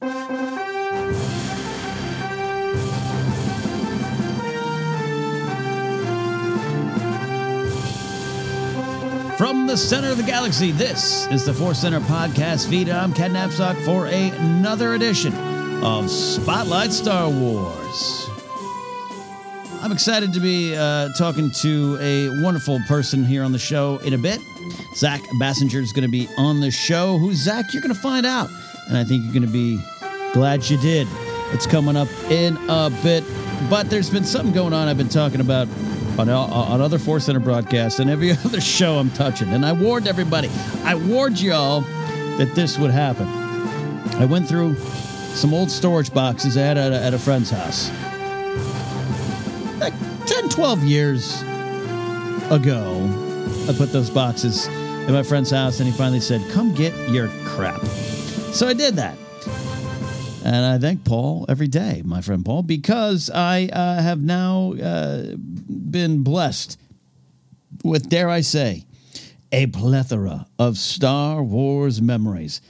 From the center of the galaxy, this is the Force Center podcast feed. I'm Ken Napzok for another edition of Spotlight Star Wars. I'm excited to be uh, talking to a wonderful person here on the show in a bit. Zach Bassinger is going to be on the show. Who's Zach? You're going to find out. And I think you're going to be glad you did. It's coming up in a bit. But there's been something going on I've been talking about on, on other Force Center broadcasts and every other show I'm touching. And I warned everybody, I warned y'all that this would happen. I went through some old storage boxes I had at a, at a friend's house. Like 10, 12 years ago, I put those boxes in my friend's house and he finally said, Come get your crap. So I did that. And I thank Paul every day, my friend Paul, because I uh, have now uh, been blessed with, dare I say, a plethora of Star Wars memories.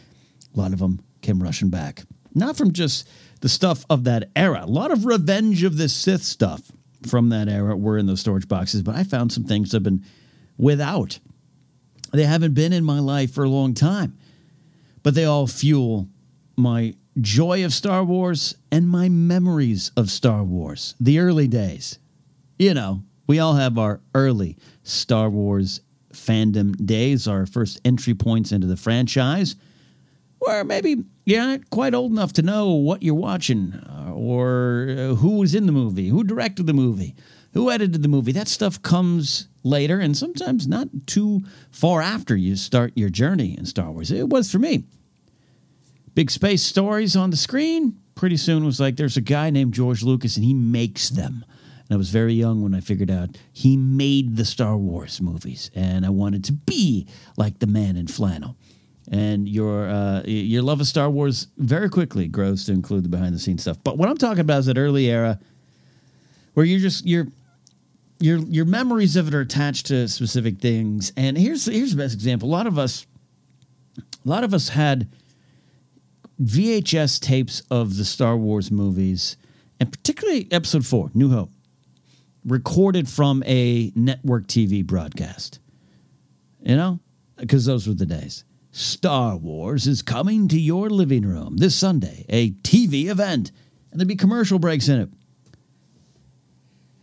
A lot of them came rushing back. Not from just the stuff of that era, a lot of Revenge of the Sith stuff from that era were in those storage boxes, but I found some things I've been without. They haven't been in my life for a long time, but they all fuel my joy of Star Wars and my memories of Star Wars, the early days. You know, we all have our early Star Wars fandom days, our first entry points into the franchise, where maybe you're not quite old enough to know what you're watching uh, or uh, who was in the movie, who directed the movie, who edited the movie. That stuff comes later and sometimes not too far after you start your journey in Star Wars. It was for me big space stories on the screen. Pretty soon was like, there's a guy named George Lucas and he makes them. And I was very young when I figured out he made the Star Wars movies. And I wanted to be like the man in flannel. and your uh, your love of Star Wars very quickly grows to include the behind the scenes stuff. But what I'm talking about is that early era where you're just you're your your memories of it are attached to specific things. And here's here's the best example. A lot of us a lot of us had VHS tapes of the Star Wars movies, and particularly Episode Four, New Hope, recorded from a network TV broadcast. You know, because those were the days. Star Wars is coming to your living room this Sunday, a TV event, and there'd be commercial breaks in it.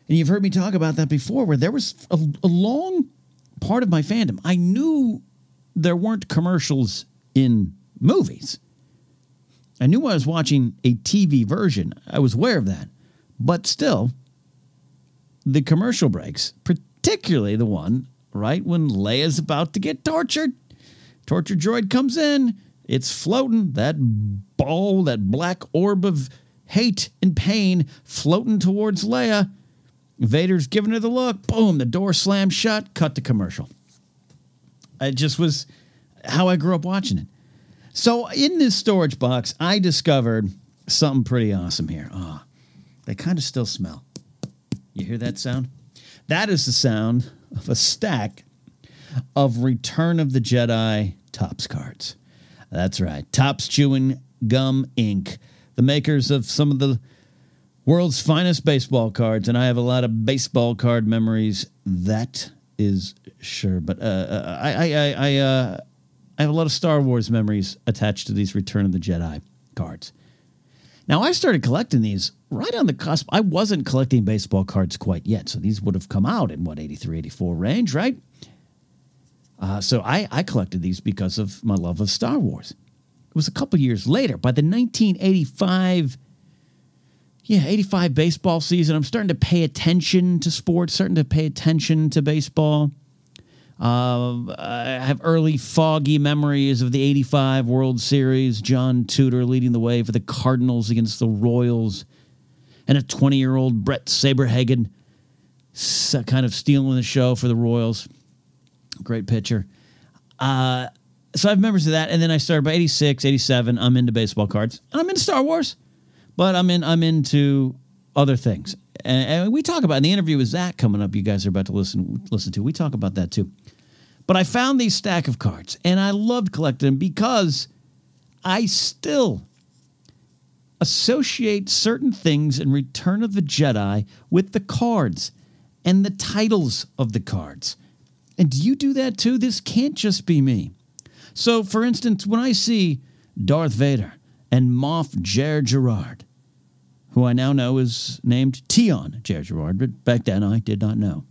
And you've heard me talk about that before, where there was a, a long part of my fandom. I knew there weren't commercials in movies. I knew I was watching a TV version. I was aware of that. But still, the commercial breaks, particularly the one right when Leia's about to get tortured, torture droid comes in, it's floating, that ball, that black orb of hate and pain floating towards Leia. Vader's giving her the look. Boom, the door slams shut. Cut the commercial. It just was how I grew up watching it. So in this storage box, I discovered something pretty awesome here. Ah, oh, they kind of still smell. You hear that sound? That is the sound of a stack of Return of the Jedi Topps cards. That's right, Topps Chewing Gum Inc., the makers of some of the world's finest baseball cards, and I have a lot of baseball card memories. That is sure, but uh, uh I I I I, uh, I have a lot of Star Wars memories attached to these Return of the Jedi cards. Now I started collecting these right on the cusp. I wasn't collecting baseball cards quite yet, so these would have come out in what 83, 84 range, right? Uh, so I, I collected these because of my love of Star Wars. It was a couple years later, by the 1985 yeah, 85 baseball season. I'm starting to pay attention to sports, starting to pay attention to baseball. Uh, I have early foggy memories of the 85 World Series, John Tudor leading the way for the Cardinals against the Royals, and a 20 year old Bret Saberhagen kind of stealing the show for the Royals. Great pitcher. Uh, so I have memories of that. And then I started by 86, 87. I'm into baseball cards. And I'm into Star Wars. But I'm in. I'm into other things, and, and we talk about in the interview with Zach coming up. You guys are about to listen listen to. We talk about that too. But I found these stack of cards, and I loved collecting them because I still associate certain things in Return of the Jedi with the cards and the titles of the cards. And do you do that too? This can't just be me. So, for instance, when I see Darth Vader and Moff Jerjerrod, Gerard, who I now know is named Tiaan Jerjerrod, but back then I did not know.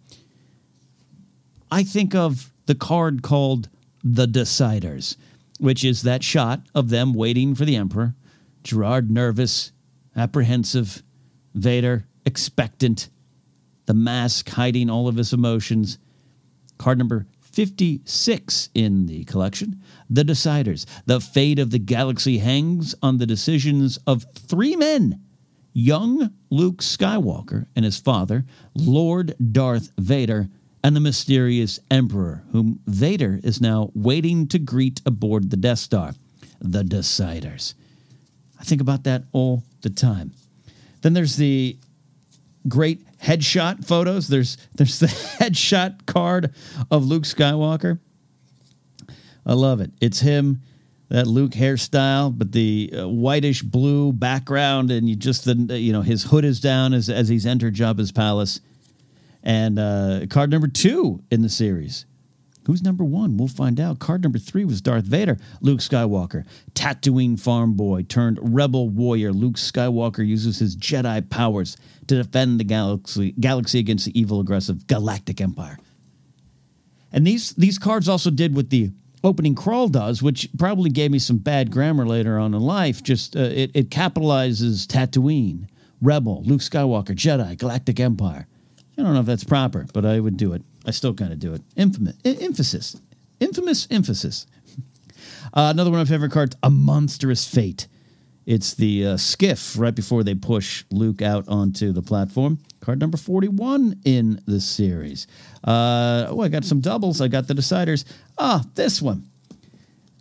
I think of the card called The Deciders, which is that shot of them waiting for the Emperor. Gerard nervous, apprehensive, Vader expectant, the mask hiding all of his emotions. Card number 56 in the collection. The Deciders. The fate of the galaxy hangs on the decisions of three men young Luke Skywalker and his father, Lord Darth Vader, and the mysterious Emperor, whom Vader is now waiting to greet aboard the Death Star, the Deciders. I think about that all the time. Then there's the great headshot photos. There's there's the headshot card of Luke Skywalker. I love it. It's him that Luke hairstyle, but the uh, whitish blue background, and you just the you know his hood is down as as he's entered Jabba's palace, and uh, card number two in the series. Who's number one? We'll find out. Card number three was Darth Vader, Luke Skywalker, Tatooine farm boy turned rebel warrior. Luke Skywalker uses his Jedi powers to defend the galaxy galaxy against the evil, aggressive Galactic Empire. And these these cards also did with the opening crawl does, which probably gave me some bad grammar later on in life. Just uh, it, it capitalizes Tatooine, Rebel, Luke Skywalker, Jedi, Galactic Empire. I don't know if that's proper, but I would do it. I still kind of do it. Infamous, emphasis, infamous emphasis. Uh, another one of my favorite cards, A Monstrous Fate. It's the uh, skiff right before they push Luke out onto the platform. Card number 41 in the series. Uh, oh, I got some doubles. I got the deciders. Ah, this one.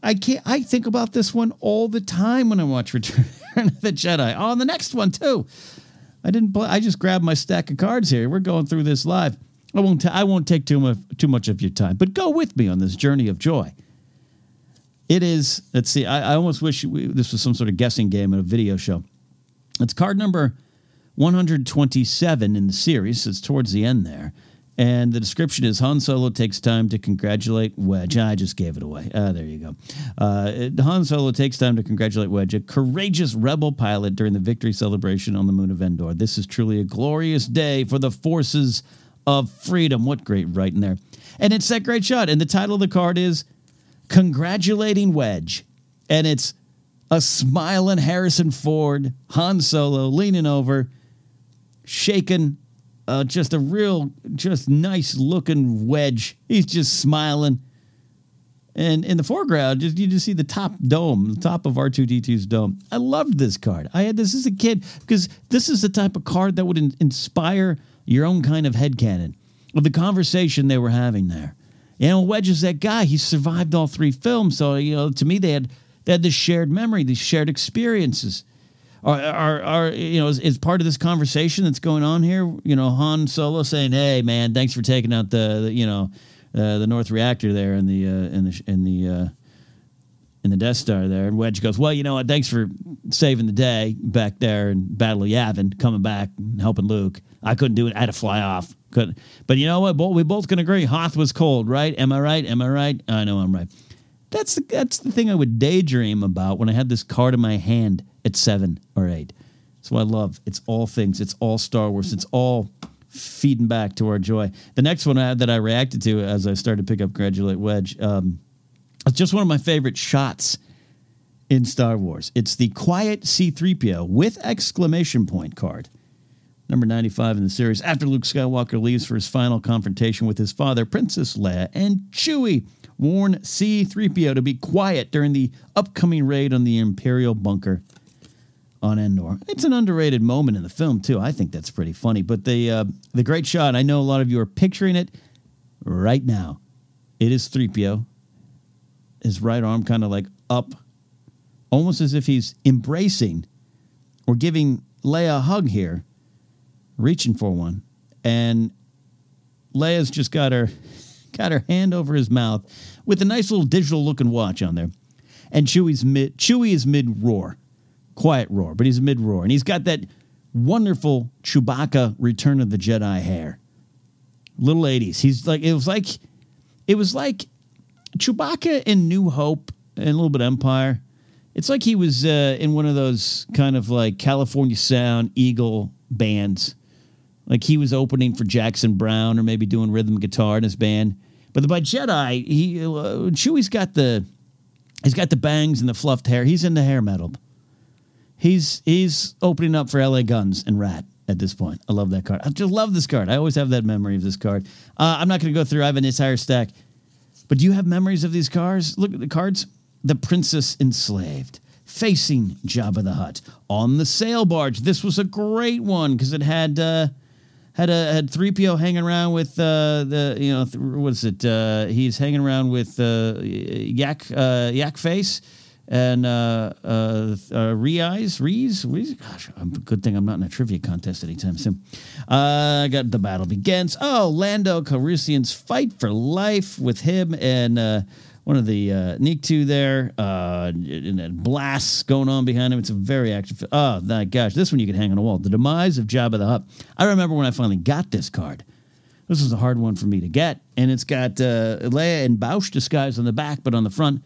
I can't. I think about this one all the time when I watch Return of the Jedi. Oh, the next one too. I didn't play. I just grabbed my stack of cards here. We're going through this live. I won't. T- I won't take too much too much of your time, but go with me on this journey of joy. It is. Let's see. I, I almost wish we, this was some sort of guessing game at a video show. It's card number 127 in the series. It's towards the end there. And the description is Han Solo takes time to congratulate Wedge. I just gave it away. Ah, there you go. Uh, Han Solo takes time to congratulate Wedge, a courageous rebel pilot during the victory celebration on the moon of Endor. This is truly a glorious day for the forces of freedom. What great writing there. And it's that great shot. And the title of the card is Congratulating Wedge. And it's a smiling Harrison Ford, Han Solo leaning over, shaking uh, just a real, just nice looking wedge. He's just smiling. And in the foreground, just you just see the top dome, the top of R2D2's dome. I loved this card. I had this as a kid because this is the type of card that would in- inspire your own kind of head headcanon of the conversation they were having there. You know, Wedge is that guy. He survived all three films. So, you know, to me, they had they had this shared memory, these shared experiences are, are, are you know, is, is, part of this conversation that's going on here, you know, Han Solo saying, "Hey, man, thanks for taking out the, the you know, uh, the North reactor there in the uh, in the in the uh, in the Death Star there," and Wedge goes, "Well, you know what? Thanks for saving the day back there in Battle of Yavin, coming back and helping Luke. I couldn't do it. I had to fly off. Couldn't. But you know what? We both can agree. Hoth was cold, right? Am I right? Am I right? I know I'm right." That's the, that's the thing I would daydream about when I had this card in my hand at seven or eight. So I love. It's all things. It's all Star Wars. It's all feeding back to our joy. The next one I had that I reacted to as I started to pick up Graduate Wedge. Um, it's just one of my favorite shots in Star Wars. It's the quiet C3PO with exclamation point card. Number 95 in the series. After Luke Skywalker leaves for his final confrontation with his father, Princess Leia, and Chewie warn C3PO to be quiet during the upcoming raid on the Imperial bunker on Endor. It's an underrated moment in the film too. I think that's pretty funny. But the uh, the great shot, I know a lot of you are picturing it right now. It is 3PO. His right arm kind of like up, almost as if he's embracing or giving Leia a hug here, reaching for one. And Leia's just got her got her hand over his mouth with a nice little digital looking watch on there. And Chewie's mid Chewie is mid roar. Quiet roar, but he's a mid roar. And he's got that wonderful Chewbacca Return of the Jedi hair. Little 80s. He's like it was like it was like Chewbacca in New Hope and a little bit Empire. It's like he was uh, in one of those kind of like California Sound Eagle bands like he was opening for Jackson Browne or maybe doing rhythm guitar in his band. But by Jedi, he uh, Chewie's got the he's got the bangs and the fluffed hair. He's in the hair metal. He's he's opening up for LA Guns and Ratt at this point. I love that card. I just love this card. I always have that memory of this card. Uh, I'm not going to go through. I have an entire stack. But do you have memories of these cards? Look at the cards. The Princess Enslaved facing Jabba the Hutt on the sail barge. This was a great one because it had uh, had a had three PO hanging around with uh, the you know th- what's it? Uh, he's hanging around with uh, Yak uh, Yak Face and uh, uh, uh, Reese Reese. Gosh, good thing I'm not in a trivia contest anytime soon. Uh, I got the battle begins. Oh, Lando Calrissian's fight for life with him and. Uh, one of the uh, Nikto there, uh, and then blasts going on behind him. It's a very active. Oh my gosh, this one you can hang on a wall. The demise of Jabba the Hutt. I remember when I finally got this card. This was a hard one for me to get, and it's got uh, Leia and Boushh disguised on the back, but on the front,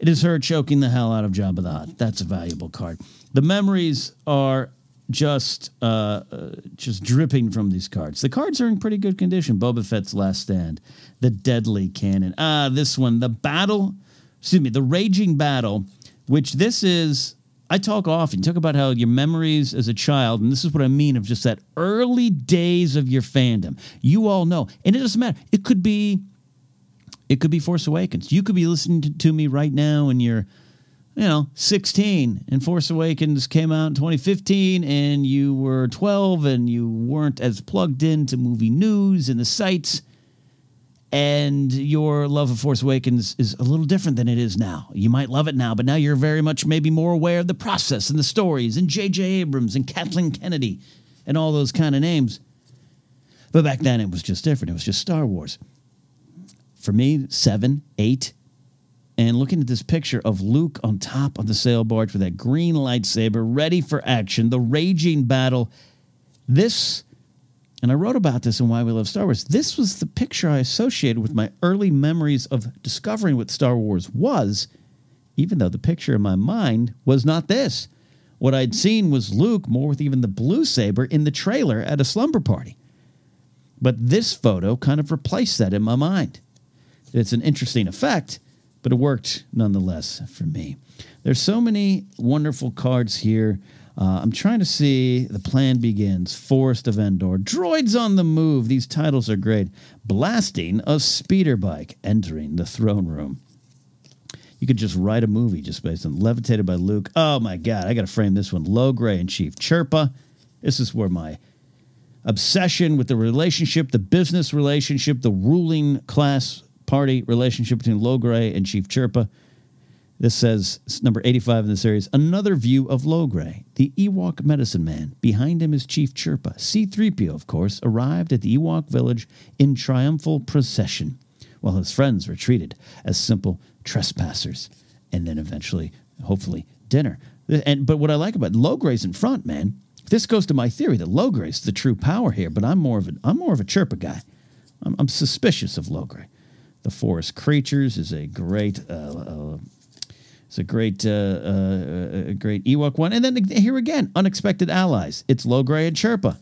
it is her choking the hell out of Jabba the Hutt. That's a valuable card. The memories are just uh, uh, just dripping from these cards. The cards are in pretty good condition. Boba Fett's Last Stand, the Deadly Cannon. Ah, this one, the battle. Excuse me, the Raging Battle, which this is. I talk often. Talk about how your memories as a child, and this is what I mean of just that early days of your fandom. You all know, and it doesn't matter. It could be, it could be Force Awakens. You could be listening to, to me right now, and you're you know, 16 and Force Awakens came out in 2015 and you were 12 and you weren't as plugged into movie news and the sites. and your love of Force Awakens is a little different than it is now. You might love it now, but now you're very much maybe more aware of the process and the stories and J.J. Abrams and Kathleen Kennedy and all those kind of names. But back then it was just different. It was just Star Wars. For me, seven, eight, and looking at this picture of Luke on top of the sail barge with that green lightsaber ready for action, the raging battle. This and I wrote about this in Why We Love Star Wars. This was the picture I associated with my early memories of discovering what Star Wars was, even though the picture in my mind was not this. What I'd seen was Luke, more with even the blue saber, in the trailer at a slumber party. But this photo kind of replaced that in my mind. It's an interesting effect, but it worked nonetheless for me. There's so many wonderful cards here. Uh, I'm trying to see. The plan begins. Forest of Endor. Droids on the move. These titles are great. Blasting a speeder bike. Entering the throne room. You could just write a movie just based on Levitated by Luke. Oh my God, I got to frame this one. Logray and Chief Chirpa. This is where my obsession with the relationship, the business relationship, the ruling class party relationship between Logray and Chief Chirpa this says number 85 in the series. Another view of Logray, the Ewok medicine man. Behind him is Chief Chirpa. C3PO, of course, arrived at the Ewok village in triumphal procession, while his friends were treated as simple trespassers. And then eventually, hopefully, dinner. And but what I like about Logray's in front, man. This goes to my theory that Logray's the true power here, but I'm more of a I'm more of a Chirpa guy. I'm, I'm suspicious of Logray. The Forest Creatures is a great uh, uh, it's a great, uh, uh, a great Ewok one. And then here again, unexpected allies. It's Logray and Chirpa.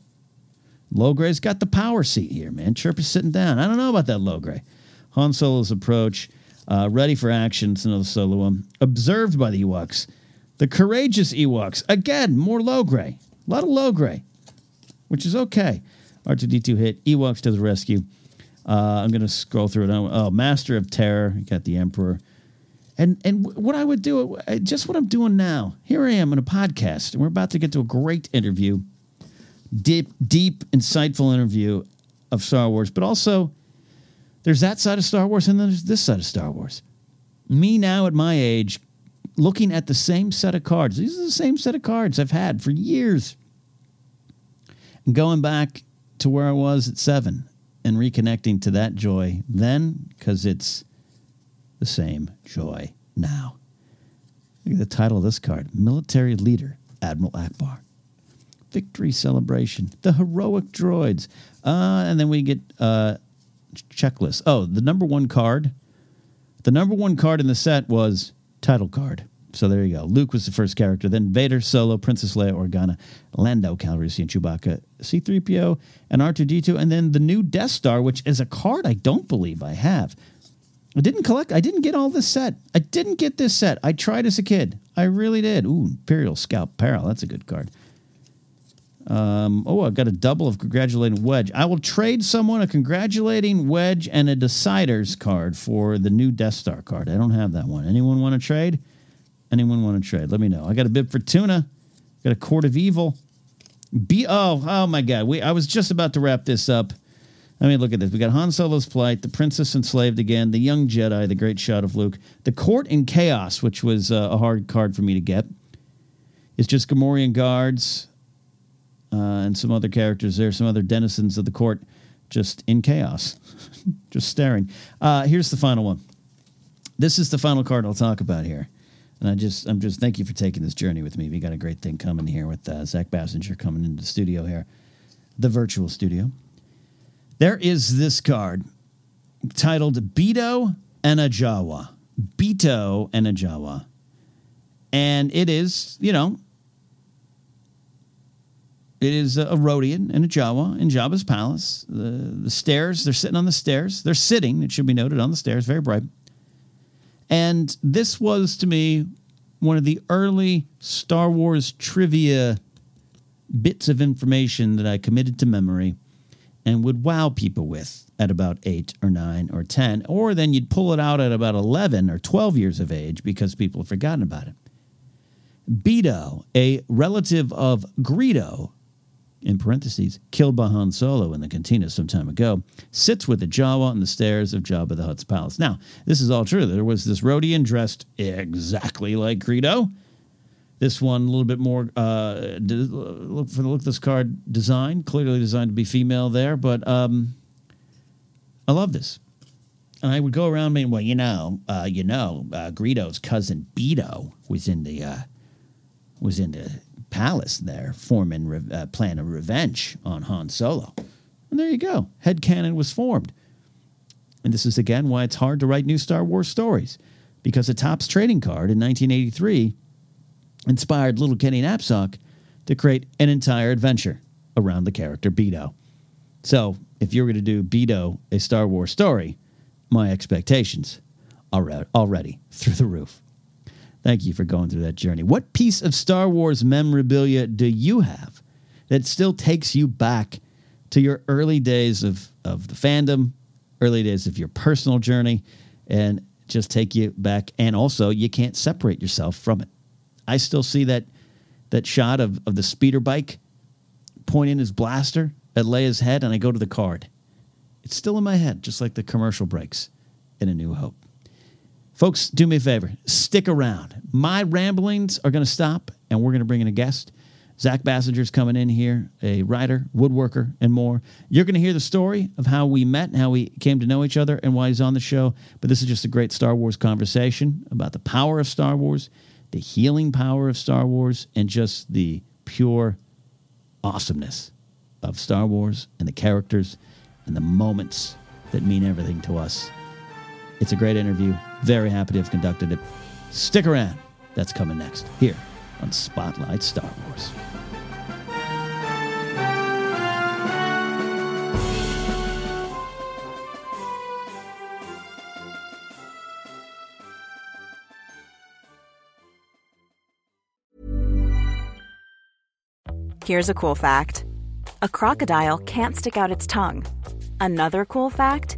Logray's got the power seat here, man. Chirpa's sitting down. I don't know about that Logray. Han Solo's approach, uh, ready for action. It's another solo one. Observed by the Ewoks. The courageous Ewoks. Again, more Logray. A lot of Logray, which is okay. R2D2 hit. Ewoks to the rescue. Uh, I'm going to scroll through it. Oh, Master of Terror. You got the Emperor. And and what I would do, uh, just what I'm doing now. Here I am in a podcast, and we're about to get to a great interview, deep, deep, insightful interview of Star Wars. But also, there's that side of Star Wars, and then there's this side of Star Wars. Me now at my age, looking at the same set of cards. These are the same set of cards I've had for years. And going back to where I was at seven and reconnecting to that joy then, because it's the same joy now. Look at the title of this card Military Leader, Admiral Ackbar. Victory Celebration, the heroic droids. Uh, and then we get uh, checklist. Oh, the number one card. The number one card in the set was title card. So there you go. Luke was the first character. Then Vader, Solo, Princess Leia, Organa, Lando Calrissian, Chewbacca, C-3PO, and R2-D2. And then the new Death Star, which is a card I don't believe I have. I didn't collect. I didn't get all this set. I didn't get this set. I tried as a kid. I really did. Ooh, Imperial Scout Peril. That's a good card. Um, oh, I've got a double of congratulating wedge. I will trade someone a congratulating wedge and a deciders card for the new Death Star card. I don't have that one. Anyone want to trade? Anyone want to trade? Let me know. I got a Bib Fortuna. Got a Court of Evil. Be oh oh my god. We I was just about to wrap this up. I mean, look at this. We got Han Solo's plight, the princess enslaved again, the young Jedi, the great shot of Luke, the court in chaos, which was uh, a hard card for me to get. It's just Gamorrean guards uh, and some other characters there, some other denizens of the court, just in chaos, just staring. Uh, here's the final one. This is the final card I'll talk about here. And I just, I'm just, thank you for taking this journey with me. We got a great thing coming here with uh, Zach Bassinger coming into the studio here, the virtual studio. There is this card titled Beto and Jawa. Beto and. And it is, you know, it is a Rodian and a Jawa in Jabba's palace. The, the stairs, they're sitting on the stairs. They're sitting, it should be noted, on the stairs, very bright. And this was, to me, one of the early Star Wars trivia bits of information that I committed to memory and would wow people with at about eight or nine or 10. Or then you'd pull it out at about 11 or 12 years of age because people have forgotten about it. Beto, a relative of Greedo, in parentheses, killed by Han Solo in the cantina some time ago, sits with the Jawa on the stairs of Jabba the Hutt's palace. Now, this is all true. There was this Rodian dressed exactly like Greedo. This one a little bit more uh, look for the look this card design, clearly designed to be female there, but um, I love this. And I would go around saying, well, you know, uh, you know, uh, Greedo's cousin Beto was in the uh, was in the palace there, forming re- uh, plan a revenge on Han Solo. And there you go. Head canon was formed. And this is again why it's hard to write new Star Wars stories, because a Topps trading card in 1983 inspired little Kenny Napzok to create an entire adventure around the character Beto. So, if you're going to do Beto, a Star Wars story, my expectations are already through the roof. Thank you for going through that journey. What piece of Star Wars memorabilia do you have that still takes you back to your early days of, of the fandom, early days of your personal journey, and just take you back? And also, you can't separate yourself from it. I still see that that shot of, of the speeder bike pointing his blaster at Leia's head, and I go to the card. It's still in my head, just like the commercial breaks in A New Hope. Folks, do me a favor, stick around. My ramblings are going to stop, and we're going to bring in a guest. Zach Bassinger's coming in here, a writer, woodworker, and more. You're going to hear the story of how we met and how we came to know each other and why he's on the show. But this is just a great Star Wars conversation about the power of Star Wars, the healing power of Star Wars, and just the pure awesomeness of Star Wars and the characters and the moments that mean everything to us. It's a great interview. Very happy to have conducted it. Stick around. That's coming next here on Spotlight Star Wars. Here's a cool fact a crocodile can't stick out its tongue. Another cool fact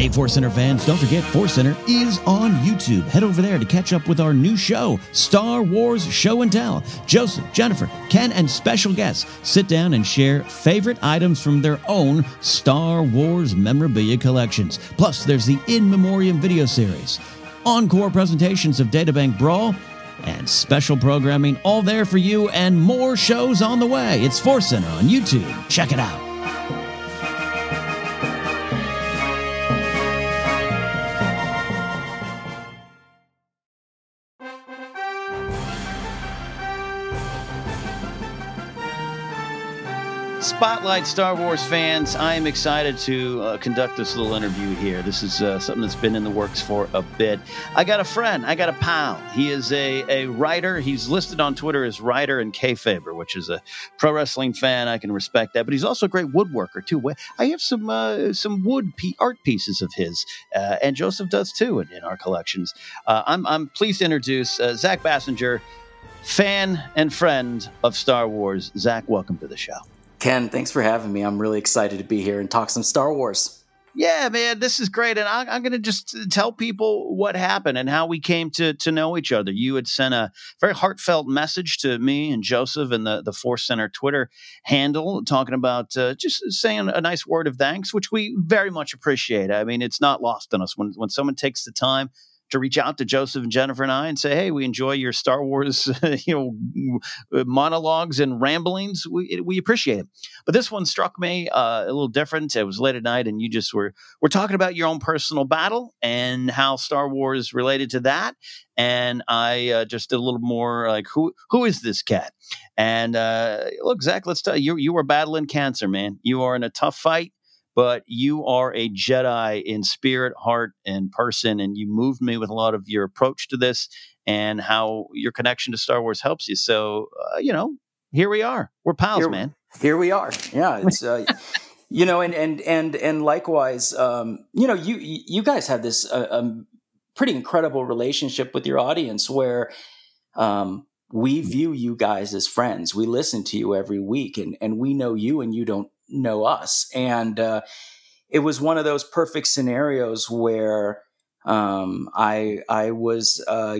Hey, Force Center fans, don't forget Force Center is on YouTube. Head over there to catch up with our new show, Star Wars Show and Tell. Joseph, Jennifer, Ken, and special guests sit down and share favorite items from their own Star Wars memorabilia collections. Plus, there's the In Memoriam video series, encore presentations of Databank Brawl, and special programming all there for you and more shows on the way. It's Force Center on YouTube. Check it out. Spotlight Star Wars fans, I am excited to uh, conduct this little interview here. This is uh, something that's been in the works for a bit. I got a friend, I got a pal. He is a, a writer. He's listed on Twitter as writer and kayfaber, which is a pro wrestling fan. I can respect that. But he's also a great woodworker too. I have some uh, some wood art pieces of his, uh, and Joseph does too in, in our collections. Uh, I'm I'm pleased to introduce uh, Zach Bassinger, fan and friend of Star Wars. Zach, welcome to the show. Ken, thanks for having me. I'm really excited to be here and talk some Star Wars. Yeah, man, this is great. And I, am going to just tell people what happened and how we came to, to know each other. You had sent a very heartfelt message to me and Joseph and the, the Force Center Twitter handle talking about uh, just saying a nice word of thanks, which we very much appreciate. I mean, it's not lost on us when, when someone takes the time to reach out to Joseph and Jennifer and I and say, "Hey, we enjoy your Star Wars, you know, monologues and ramblings. We we appreciate it." But this one struck me uh, a little different. It was late at night, and you just were we're talking about your own personal battle and how Star Wars related to that. And I uh, just did a little more like, "Who who is this cat?" And uh, look, Zach, let's tell you, you you were battling cancer, man. You are in a tough fight but you are a Jedi in spirit, heart, and person. And you moved me with a lot of your approach to this and how your connection to Star Wars helps you. So, uh, you know, here we are. We're pals, here, man. Here we are. Yeah. It's, uh, you know, and, and, and, and likewise, um, you know, you, you guys have this uh, um, pretty incredible relationship with your audience where, um, we view you guys as friends. We listen to you every week and, and we know you and you don't know us. And uh, it was one of those perfect scenarios where um, I I was uh,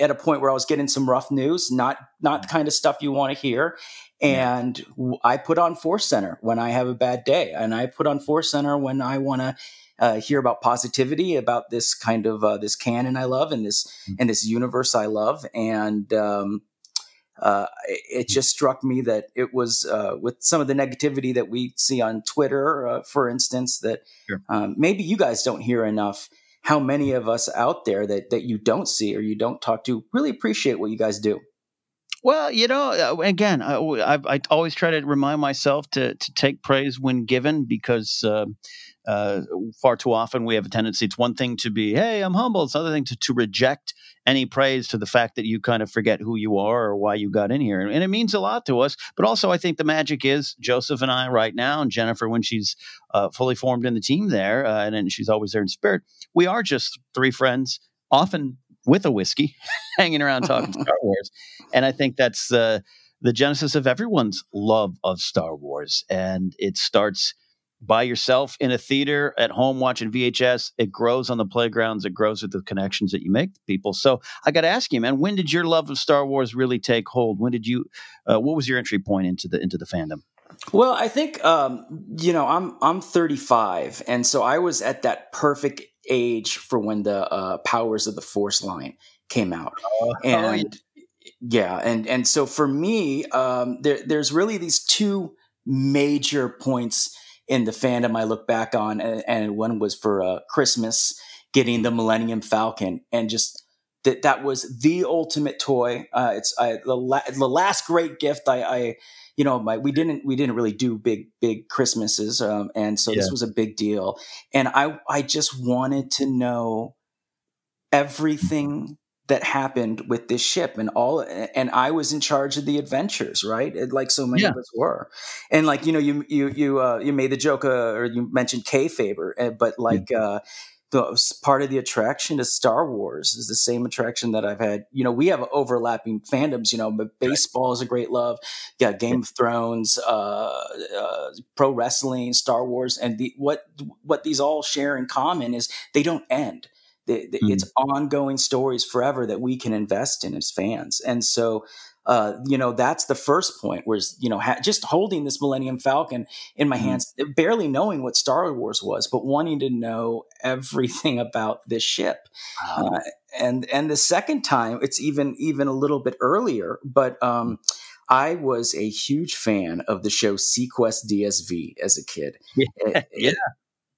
at a point where I was getting some rough news, not not the kind of stuff you want to hear. And. I put on Force Center when I have a bad day, and I put on Force Center when I want to uh, hear about positivity, about this kind of uh, this canon I love, and this mm-hmm. and this universe I love, and um, uh, it just struck me that it was uh, with some of the negativity that we see on Twitter, uh, for instance, that sure. um, maybe you guys don't hear enough. How many of us out there that that you don't see or you don't talk to really appreciate what you guys do? Well, you know, uh, again, I, I, I, always try to remind myself to to take praise when given because uh, far too often we have a tendency. It's one thing to be, hey, I'm humble. It's another thing to, to reject any praise to the fact that you kind of forget who you are or why you got in here. And it means a lot to us. But also, I think the magic is Joseph and I right now, and Jennifer when she's uh, fully formed in the team there, uh, and, and she's always there in spirit. We are just three friends, often with a whiskey, hanging around talking Star Wars. And I think that's uh, the genesis of everyone's love of Star Wars. And it starts – by yourself in a theater at home watching VHS. It grows on the playgrounds. It grows with the connections that you make to people. So I got to ask you, man, when did your love of Star Wars really take hold? When did you? Uh, what was your entry point into the into the fandom? Well, I think um, you know I'm I'm 35, and so I was at that perfect age for when the uh, Powers of the Force line came out, uh, and oh, yeah. yeah, and and so for me, um, there, there's really these two major points in the fandom I look back on, and, and one was for uh, Christmas, getting the Millennium Falcon, and just that that was the ultimate toy. Uh, it's I, the la- the last great gift I, I you know my we didn't we didn't really do big big Christmases, um, and so yeah. this was a big deal, and I I just wanted to know everything that happened with this ship and all and I was in charge of the adventures right like so many yeah. of us were and like you know you you you uh, you made the joke uh, or you mentioned kayfabe uh, but like uh the part of the attraction to Star Wars is the same attraction that I've had. You know, we have overlapping fandoms. You know, but baseball is a great love. Yeah, Game of Thrones, uh, uh, pro wrestling, Star Wars, and the, what what these all share in common is they don't end. Mm. It's ongoing stories forever that we can invest in as fans, and so uh, you know, that's the first point. Was you know, ha- just holding this Millennium Falcon in my mm-hmm. hands, barely knowing what Star Wars was, but wanting to know everything about this ship. Wow. Uh, and and the second time, it's even even a little bit earlier, but. Um, I was a huge fan of the show seaQuest DSV as a kid. Yeah, it, yeah.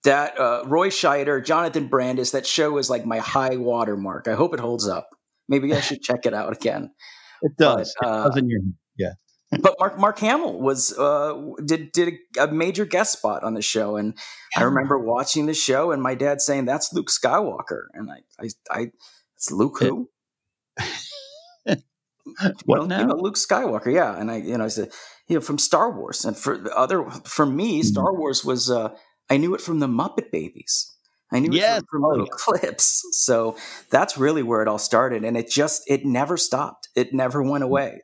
That uh, Roy Scheider, Jonathan Brandis, that show is like my high water mark. I hope it holds up. Maybe I should check it out again. It does. But, uh, it does in your yeah. but Mark Mark Hamill was uh, did did a, major guest spot on the show, and I remember watching the show and my dad saying, "That's Luke Skywalker," and I I, I it's Luke who. what now? You know, Luke Skywalker, yeah, and I, you know, I said, you know, from Star Wars, and for the other, for me, mm-hmm. Star Wars was, uh, I knew it from the Muppet Babies. I knew yes. it from, from little oh, clips. So that's really where it all started. And it just, it never stopped. It never went mm-hmm. away.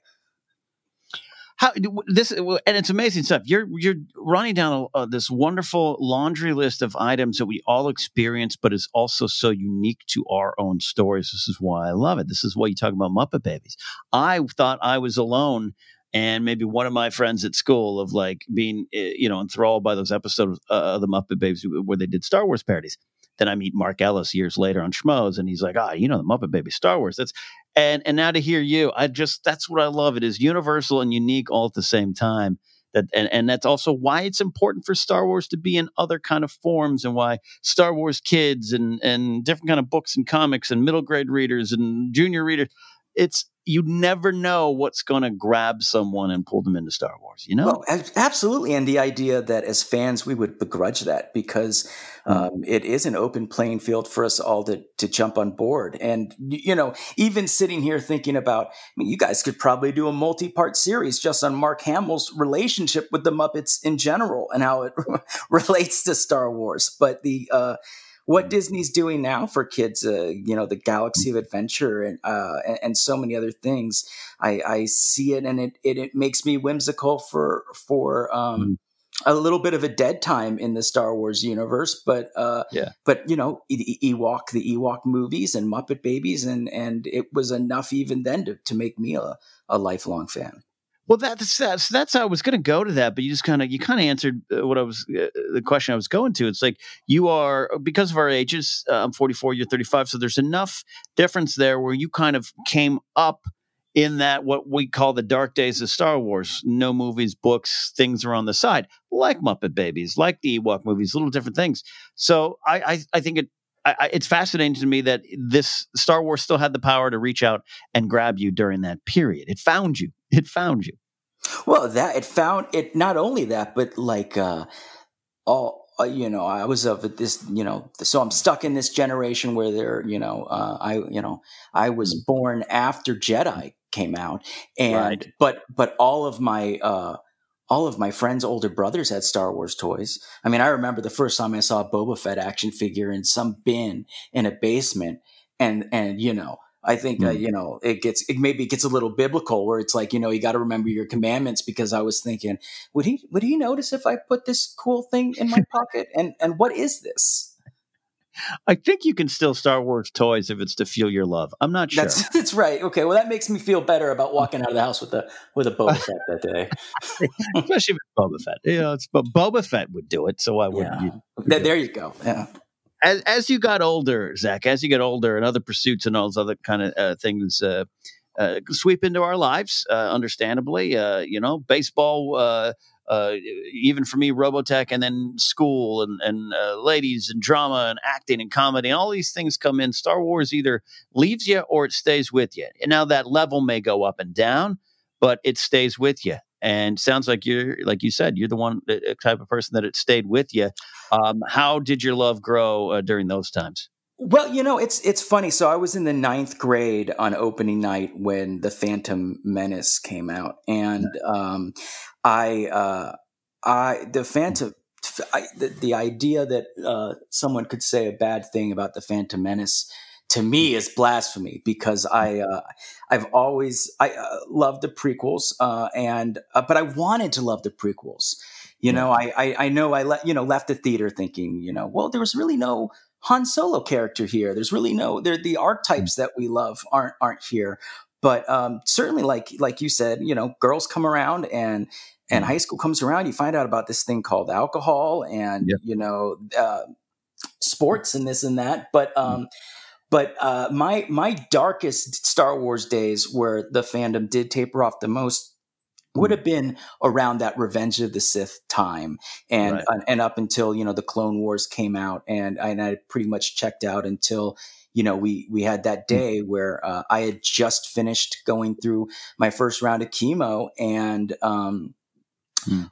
How this and it's amazing stuff. You're you're running down uh, this wonderful laundry list of items that we all experience, but is also so unique to our own stories. This is why I love it. This is why you talk about Muppet Babies. I thought I was alone and maybe one of my friends at school of like being eh, you know enthralled by those episodes uh, of the Muppet Babies where they did Star Wars parodies. Then I meet Mark Ellis years later on Schmoes, and he's like, "Ah, you know the Muppet Baby Star Wars." That's and and now to hear you, I just that's what I love. It is universal and unique all at the same time. That and and that's also why it's important for Star Wars to be in other kind of forms, and why Star Wars kids and and different kind of books and comics and middle grade readers and junior readers. It's you never know what's going to grab someone and pull them into Star Wars. You know, well, absolutely. And the idea that as fans we would begrudge that because hmm. um, it is an open playing field for us all to to jump on board. And you know, even sitting here thinking about, I mean, you guys could probably do a multi part series just on Mark Hamill's relationship with the Muppets in general and how it relates to Star Wars. But the uh, what Disney's doing now for kids, uh, you know, the Galaxy of Adventure and, uh, and, and so many other things. I, I see it, and it, it, it makes me whimsical for for um, mm. a little bit of a dead time in the Star Wars universe. But uh, yeah, but you know, Ewok, the Ewok movies and Muppet Babies, and and it was enough even then to to make me a, a lifelong fan. Well, that's that's that's how I was going to go to that, but you just kind of you kind of answered uh, what I was uh, the question I was going to. It's like you are because of our ages. Uh, I'm 44, you're 35, so there's enough difference there where you kind of came up in that what we call the dark days of Star Wars. No movies, books, things are on the side, like Muppet Babies, like the Ewok movies, little different things. So I I, I think it I, it's fascinating to me that this Star Wars still had the power to reach out and grab you during that period. It found you. It found you. Well, that it found it not only that, but like uh, all uh, you know, I was of this, you know, so I'm stuck in this generation where they're, you know, uh, I, you know, I was mm. born after Jedi came out, and right. but but all of my uh, all of my friends' older brothers had Star Wars toys. I mean, I remember the first time I saw a Boba Fett action figure in some bin in a basement, and and you know, I think mm. uh, you know it gets it maybe gets a little biblical where it's like you know you got to remember your commandments because I was thinking would he would he notice if I put this cool thing in my pocket and and what is this? I think you can still Star Wars toys if it's to feel your love. I'm not sure. That's that's right. Okay, well that makes me feel better about walking out of the house with a with a Boba Fett that day. Especially with Boba Fett. You know, it's but Boba Fett would do it, so I wouldn't. Yeah. You, there you go. Yeah. As as you got older, Zach, as you get older, and other pursuits and all those other kind of uh, things uh, uh, sweep into our lives. Uh, understandably, uh, you know, baseball uh, even for me, Robotech, and then school and and ladies and drama and acting and comedy and all these things come in. Star Wars either leaves you or it stays with you. And now that level may go up and down, but it stays with you. And sounds like you're, like you said, you're the one uh, type of person that it stayed with you. Um, how did your love grow uh, during those times? Well, you know, it's it's funny. So I was in the ninth grade on opening night when the Phantom Menace came out, and um, I, uh, I, the Phantom, I, the, the idea that uh, someone could say a bad thing about the Phantom Menace to me is blasphemy because I, uh, I've always I uh, loved the prequels, uh, and uh, but I wanted to love the prequels. You know, I, I, I know I let you know left the theater thinking, you know, well, there was really no Han Solo character here. There's really no there the archetypes that we love aren't aren't here. But um, certainly, like like you said, you know, girls come around and and high school comes around. You find out about this thing called alcohol and Yep. you know uh, sports and this and that. But um, but uh, my my darkest Star Wars days, where the fandom did taper off the most, would have been around that Revenge of the Sith time, and Right. and up until you know the Clone Wars came out, and and I pretty much checked out until you know we we had that day where uh, I had just finished going through my first round of chemo, and um,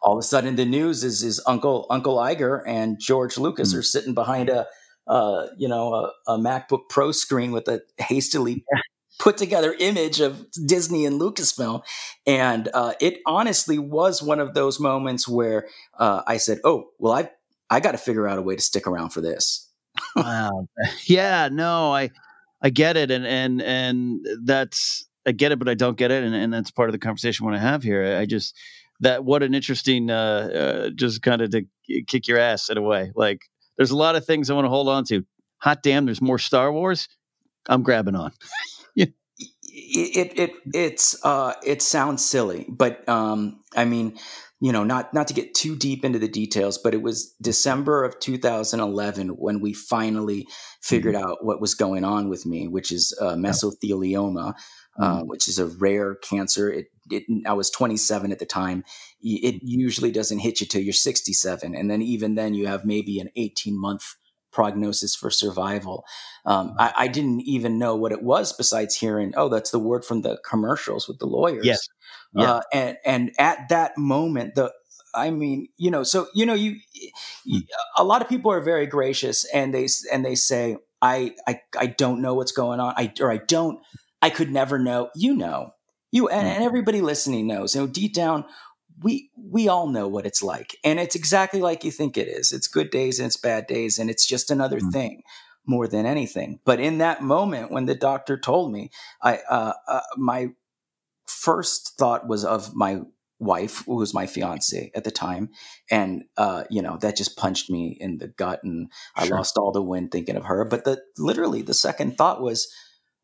all of a sudden the news is is Uncle Uncle Iger and George Lucas are sitting behind a uh, you know a, a MacBook Pro screen with a hastily put together image of Disney and Lucasfilm, and uh, it honestly was one of those moments where uh, I said, "Oh, well, I I got to figure out a way to stick around for this." wow. Yeah, no, I I get it, and and and that's I get it, but I don't get it, and and that's part of the conversation I want to have here. I just that what an interesting uh, uh just kind of to kick your ass in a way. Like there's a lot of things I want to hold on to. Hot damn, there's more Star Wars. I'm grabbing on. it it it's uh it sounds silly but um i mean you know not not to get too deep into the details but it was december of 2011 when we finally figured out what was going on with me which is uh, mesothelioma uh, which is a rare cancer it, it i was 27 at the time it usually doesn't hit you till you're 67 and then even then you have maybe an 18 month prognosis for survival. Um, I, I didn't even know what it was besides hearing, oh, that's the word from the commercials with the lawyers. Yes. Yeah. Uh, and and at that moment, the I mean, you know, so you know, you, you a lot of people are very gracious, and they and they say, I I I don't know what's going on, I or I don't, I could never know. You know, you and, and everybody listening knows. You know, deep down, we we all know what it's like. And it's exactly like you think it is. It's good days and it's bad days and it's just another thing more than anything. But in that moment when the doctor told me i uh, uh, my first thought was of my wife who was my fiance at the time. And uh, you know that just punched me in the gut and i Sure. lost all the wind thinking of her. But the literally the second thought was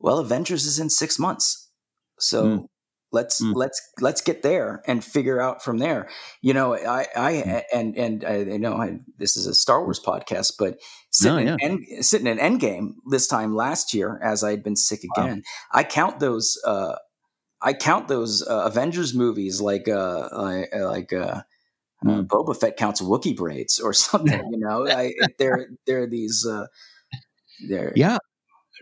well avengers is in six months so Mm. let's let's let's get there and figure out from there you know i i Mm. and and i I know I, this is a star wars podcast but sitting No, in end, sitting in endgame this time last year as i had been sick again i count those uh i count those uh, avengers movies like uh like like uh uh, Boba Fett counts Wookie braids or something, you know. I, they're they're these. Uh, they're Yeah.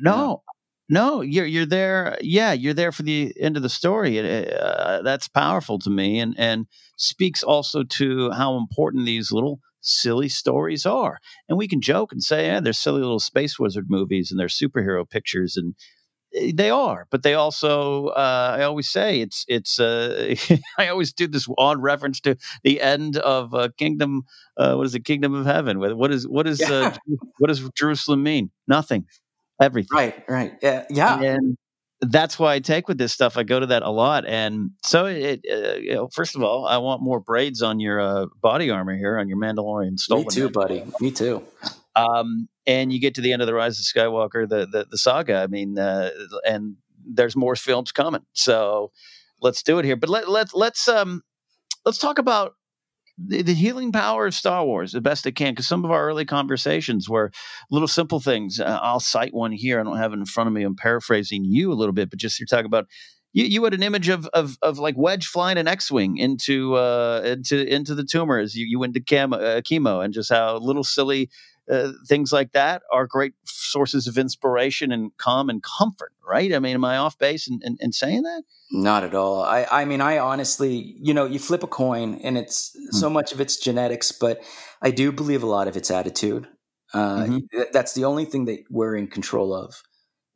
No. No, you're you're there. Yeah, you're there for the end of the story. It, uh, that's powerful to me, and and speaks also to how important these little silly stories are. And we can joke and say, "Yeah, they're silly little space wizard movies and they're superhero pictures," and eh, they are. But they also, uh, I always say, it's it's. Uh, I always do this odd reference to the end of uh, Kingdom. Uh, what is the Kingdom of Heaven. What is what is uh, what does Jerusalem mean? Nothing. Everything. Right, right. Yeah, yeah. And that's why I take with this stuff. I go to that a lot, and so it. Uh, you know, first of all, I want more braids on your uh, body armor here on your Mandalorian stolen. Me too, buddy. Me too. Um, and you get to the end of the Rise of Skywalker, the the, the saga. I mean, uh, and there's more films coming. So let's do it here. But let let let's um let's talk about the, the healing power of Star Wars the best it can. Because some of our early conversations were little simple things. Uh, I'll cite one here. I don't have it in front of me. I'm paraphrasing you a little bit, but just you're talking about you, you had an image of of of like Wedge flying an X-wing into uh into into the tumors. You you went to cam, uh, chemo and just how little silly uh, things like that are great sources of inspiration and calm and comfort, right? I mean, am I off base in, in, in saying that? Not at all. I, I mean, I honestly, you know, you flip a coin and it's mm. so much of it's genetics, but I do believe a lot of it's attitude. Uh, mm-hmm. That's the only thing that we're in control of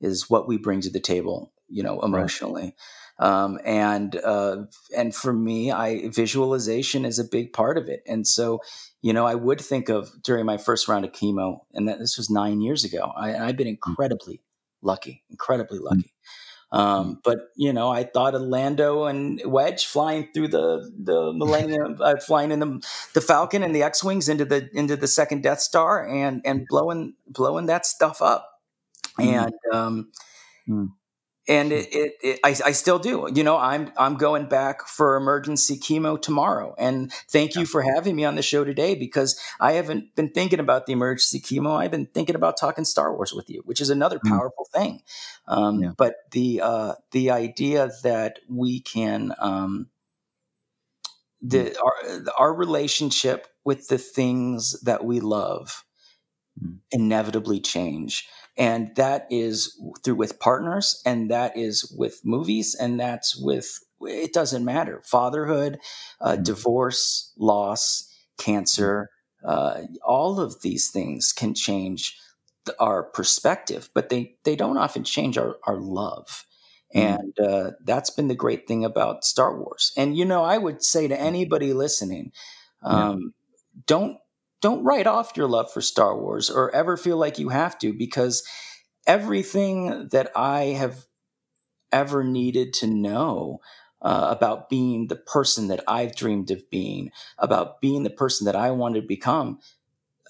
is what we bring to the table, you know, emotionally. Right. Um, and uh, and for me, I visualization is a big part of it. And so, you know, I would think of during my first round of chemo, and that, this was nine years ago. I, have been mm. incredibly lucky, incredibly mm. lucky. Um, but you know, I thought of Lando and Wedge flying through the the Millennium, uh, flying in the the Falcon and the X wings into the into the second Death Star, and and blowing blowing that stuff up. And um, mm and it, it, it I, I, still do. You know i'm i'm going back for emergency chemo tomorrow. And thank you for having me on the show today because i haven't been thinking about the emergency chemo. I've been thinking about talking star wars with you which is another mm. powerful thing. Um, yeah. but the uh, the idea that we can um, the mm. our, our relationship with the things that we love inevitably change and that is through with partners and that is with movies and that's with it doesn't matter fatherhood uh, mm-hmm. divorce loss cancer uh, all of these things can change our perspective but they they don't often change our, our love mm-hmm. and uh, that's been the great thing about star wars and you know i would say to anybody listening um, yeah. don't don't write off your love for Star Wars or ever feel like you have to because everything that I have ever needed to know uh, about being the person that I've dreamed of being, about being the person that I wanted to become,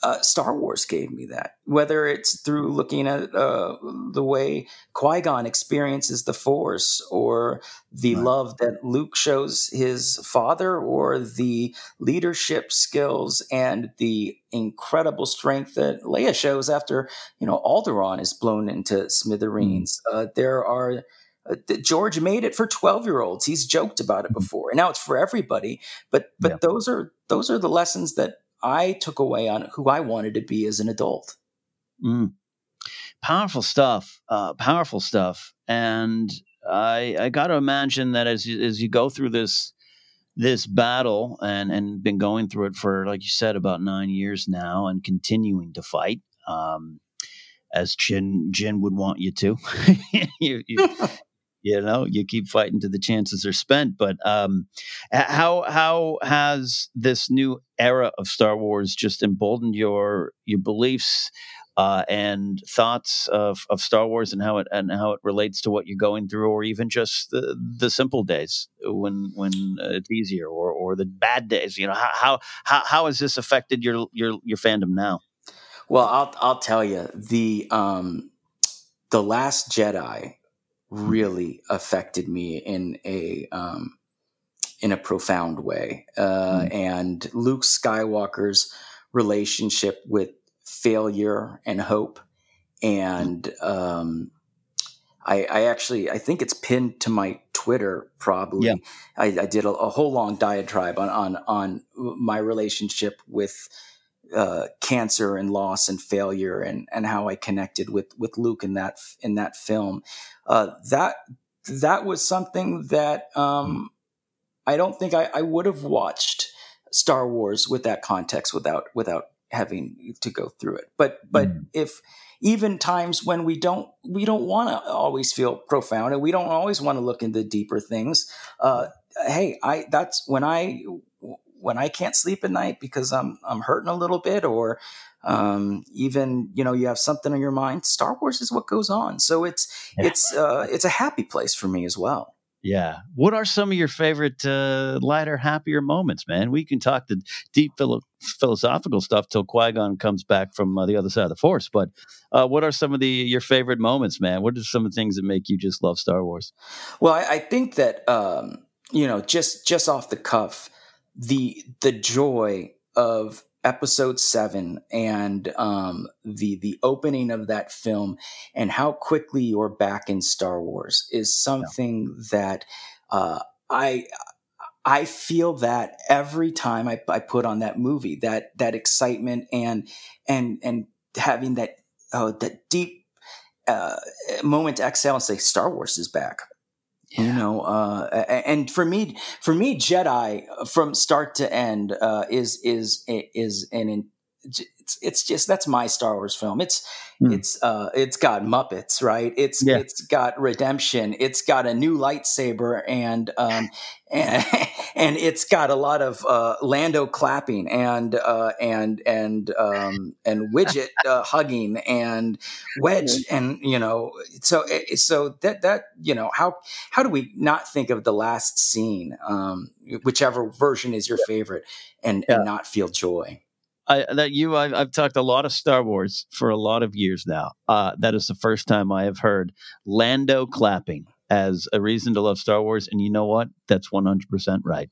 uh, Star Wars gave me that. Whether it's through looking at uh, the way Qui Gon experiences the Force, or the right. love that Luke shows his father, or the leadership skills and the incredible strength that Leia shows after you know Alderaan is blown into smithereens. Mm. Uh, there are. Uh, George made it for 12 year olds. He's joked about it mm-hmm. before. And now it's for everybody. But but yeah. those are those are the lessons that I took away on who I wanted to be as an adult. Mm. Powerful stuff. Uh, powerful stuff. And I I got to imagine that as you, as you go through this this battle and and been going through it for like you said about nine years now and continuing to fight. Um, as Jin Jin would want you to. you, you, you know you keep fighting to the chances are spent but um, how how has this new era of star wars just emboldened your your beliefs uh, and thoughts of, of Star Wars and how it and how it relates to what you're going through, or even just the, the simple days when when uh, it's easier, or or the bad days. You know how how how has this affected your your your fandom now? Well, I'll I'll tell you the um, the Last Jedi really affected me in a um, in a profound way. Uh, mm. And Luke Skywalker's relationship with failure and hope, and um, I, I, actually I think it's pinned to my Twitter. Probably, yeah. I, I, did a, a, whole long diatribe on on on my relationship with uh, cancer and loss and failure and and how I connected with with Luke in that in that film. Uh, that that was something that um, I don't think I, I would have watched Star Wars with that context without without having to go through it. But but mm. if even times when we don't we don't want to always feel profound and we don't always want to look into deeper things. Uh, hey, I that's when I when I can't sleep at night because I'm I'm hurting a little bit, or um, even you know you have something on your mind. Star Wars is what goes on, so it's yeah. it's uh, it's a happy place for me as well. Yeah. What are some of your favorite uh, lighter, happier moments, man? We can talk the deep philo- philosophical stuff till Qui Gon comes back from uh, the other side of the Force. But uh, what are some of the your favorite moments, man? What are some of the things that make you just love Star Wars? Well, I, I think that um, you know, just just off the cuff, the the joy of episode seven and um, the the opening of that film and how quickly you're back in Star Wars is something yeah. that uh, I I feel that every time I, I put on that movie that that excitement and and and having that oh that deep uh, moment to exhale and say Star Wars is back. Yeah. You know, uh, and for me, for me, Jedi from start to end uh, is is is an it's it's just that's my Star Wars film. It's mm. it's uh it's got Muppets, right? It's yeah. it's got redemption. It's got a new lightsaber and um and and it's got a lot of uh Lando clapping and uh and and um and Wicket uh, hugging and wedge and you know so eh, so that that you know how how do we not think of the last scene um whichever version is your favorite and, yeah. and not feel joy I, that you, I've, I've, talked a lot of Star Wars for a lot of years now. Uh, that is the first time I have heard Lando clapping as a reason to love Star Wars. And you know what? That's 100% right.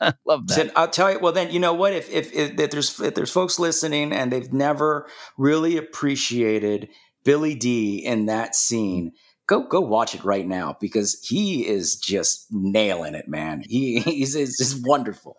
I love that. So I'll tell you. Well, then you know what? If, if if, if there's if there's folks listening and they've never really appreciated Billy Dee in that scene, go go watch it right now because he is just nailing it, man. He he's, he's wonderful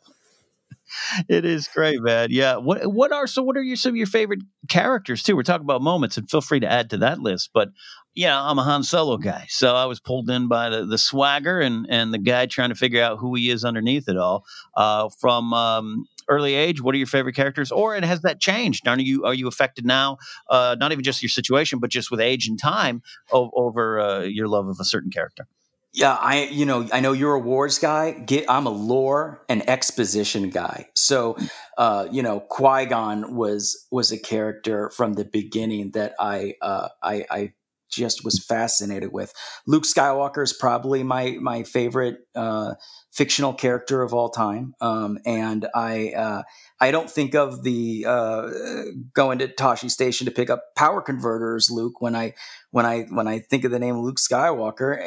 it is great, man. Yeah. What what are so what are your some of your favorite characters too? We're talking about moments and feel free to add to that list. But yeah, I'm a Han Solo guy. So I was pulled in by the, the swagger and and the guy trying to figure out who he is underneath it all. Uh, from um, early age, what are your favorite characters? Or it has that changed? Are you are you affected now? Uh, not even just your situation, but just with age and time o- over uh, your love of a certain character. Yeah, I you know I know you're a wars guy. Get, I'm a lore and exposition guy. So, uh, you know, Qui Gon was was a character from the beginning that I uh, I, I just was fascinated with. Luke Skywalker is probably my my favorite uh, fictional character of all time, um, and I uh, I don't think of the uh, going to Tosche Station to pick up power converters, Luke. When I when I when I think of the name Luke Skywalker,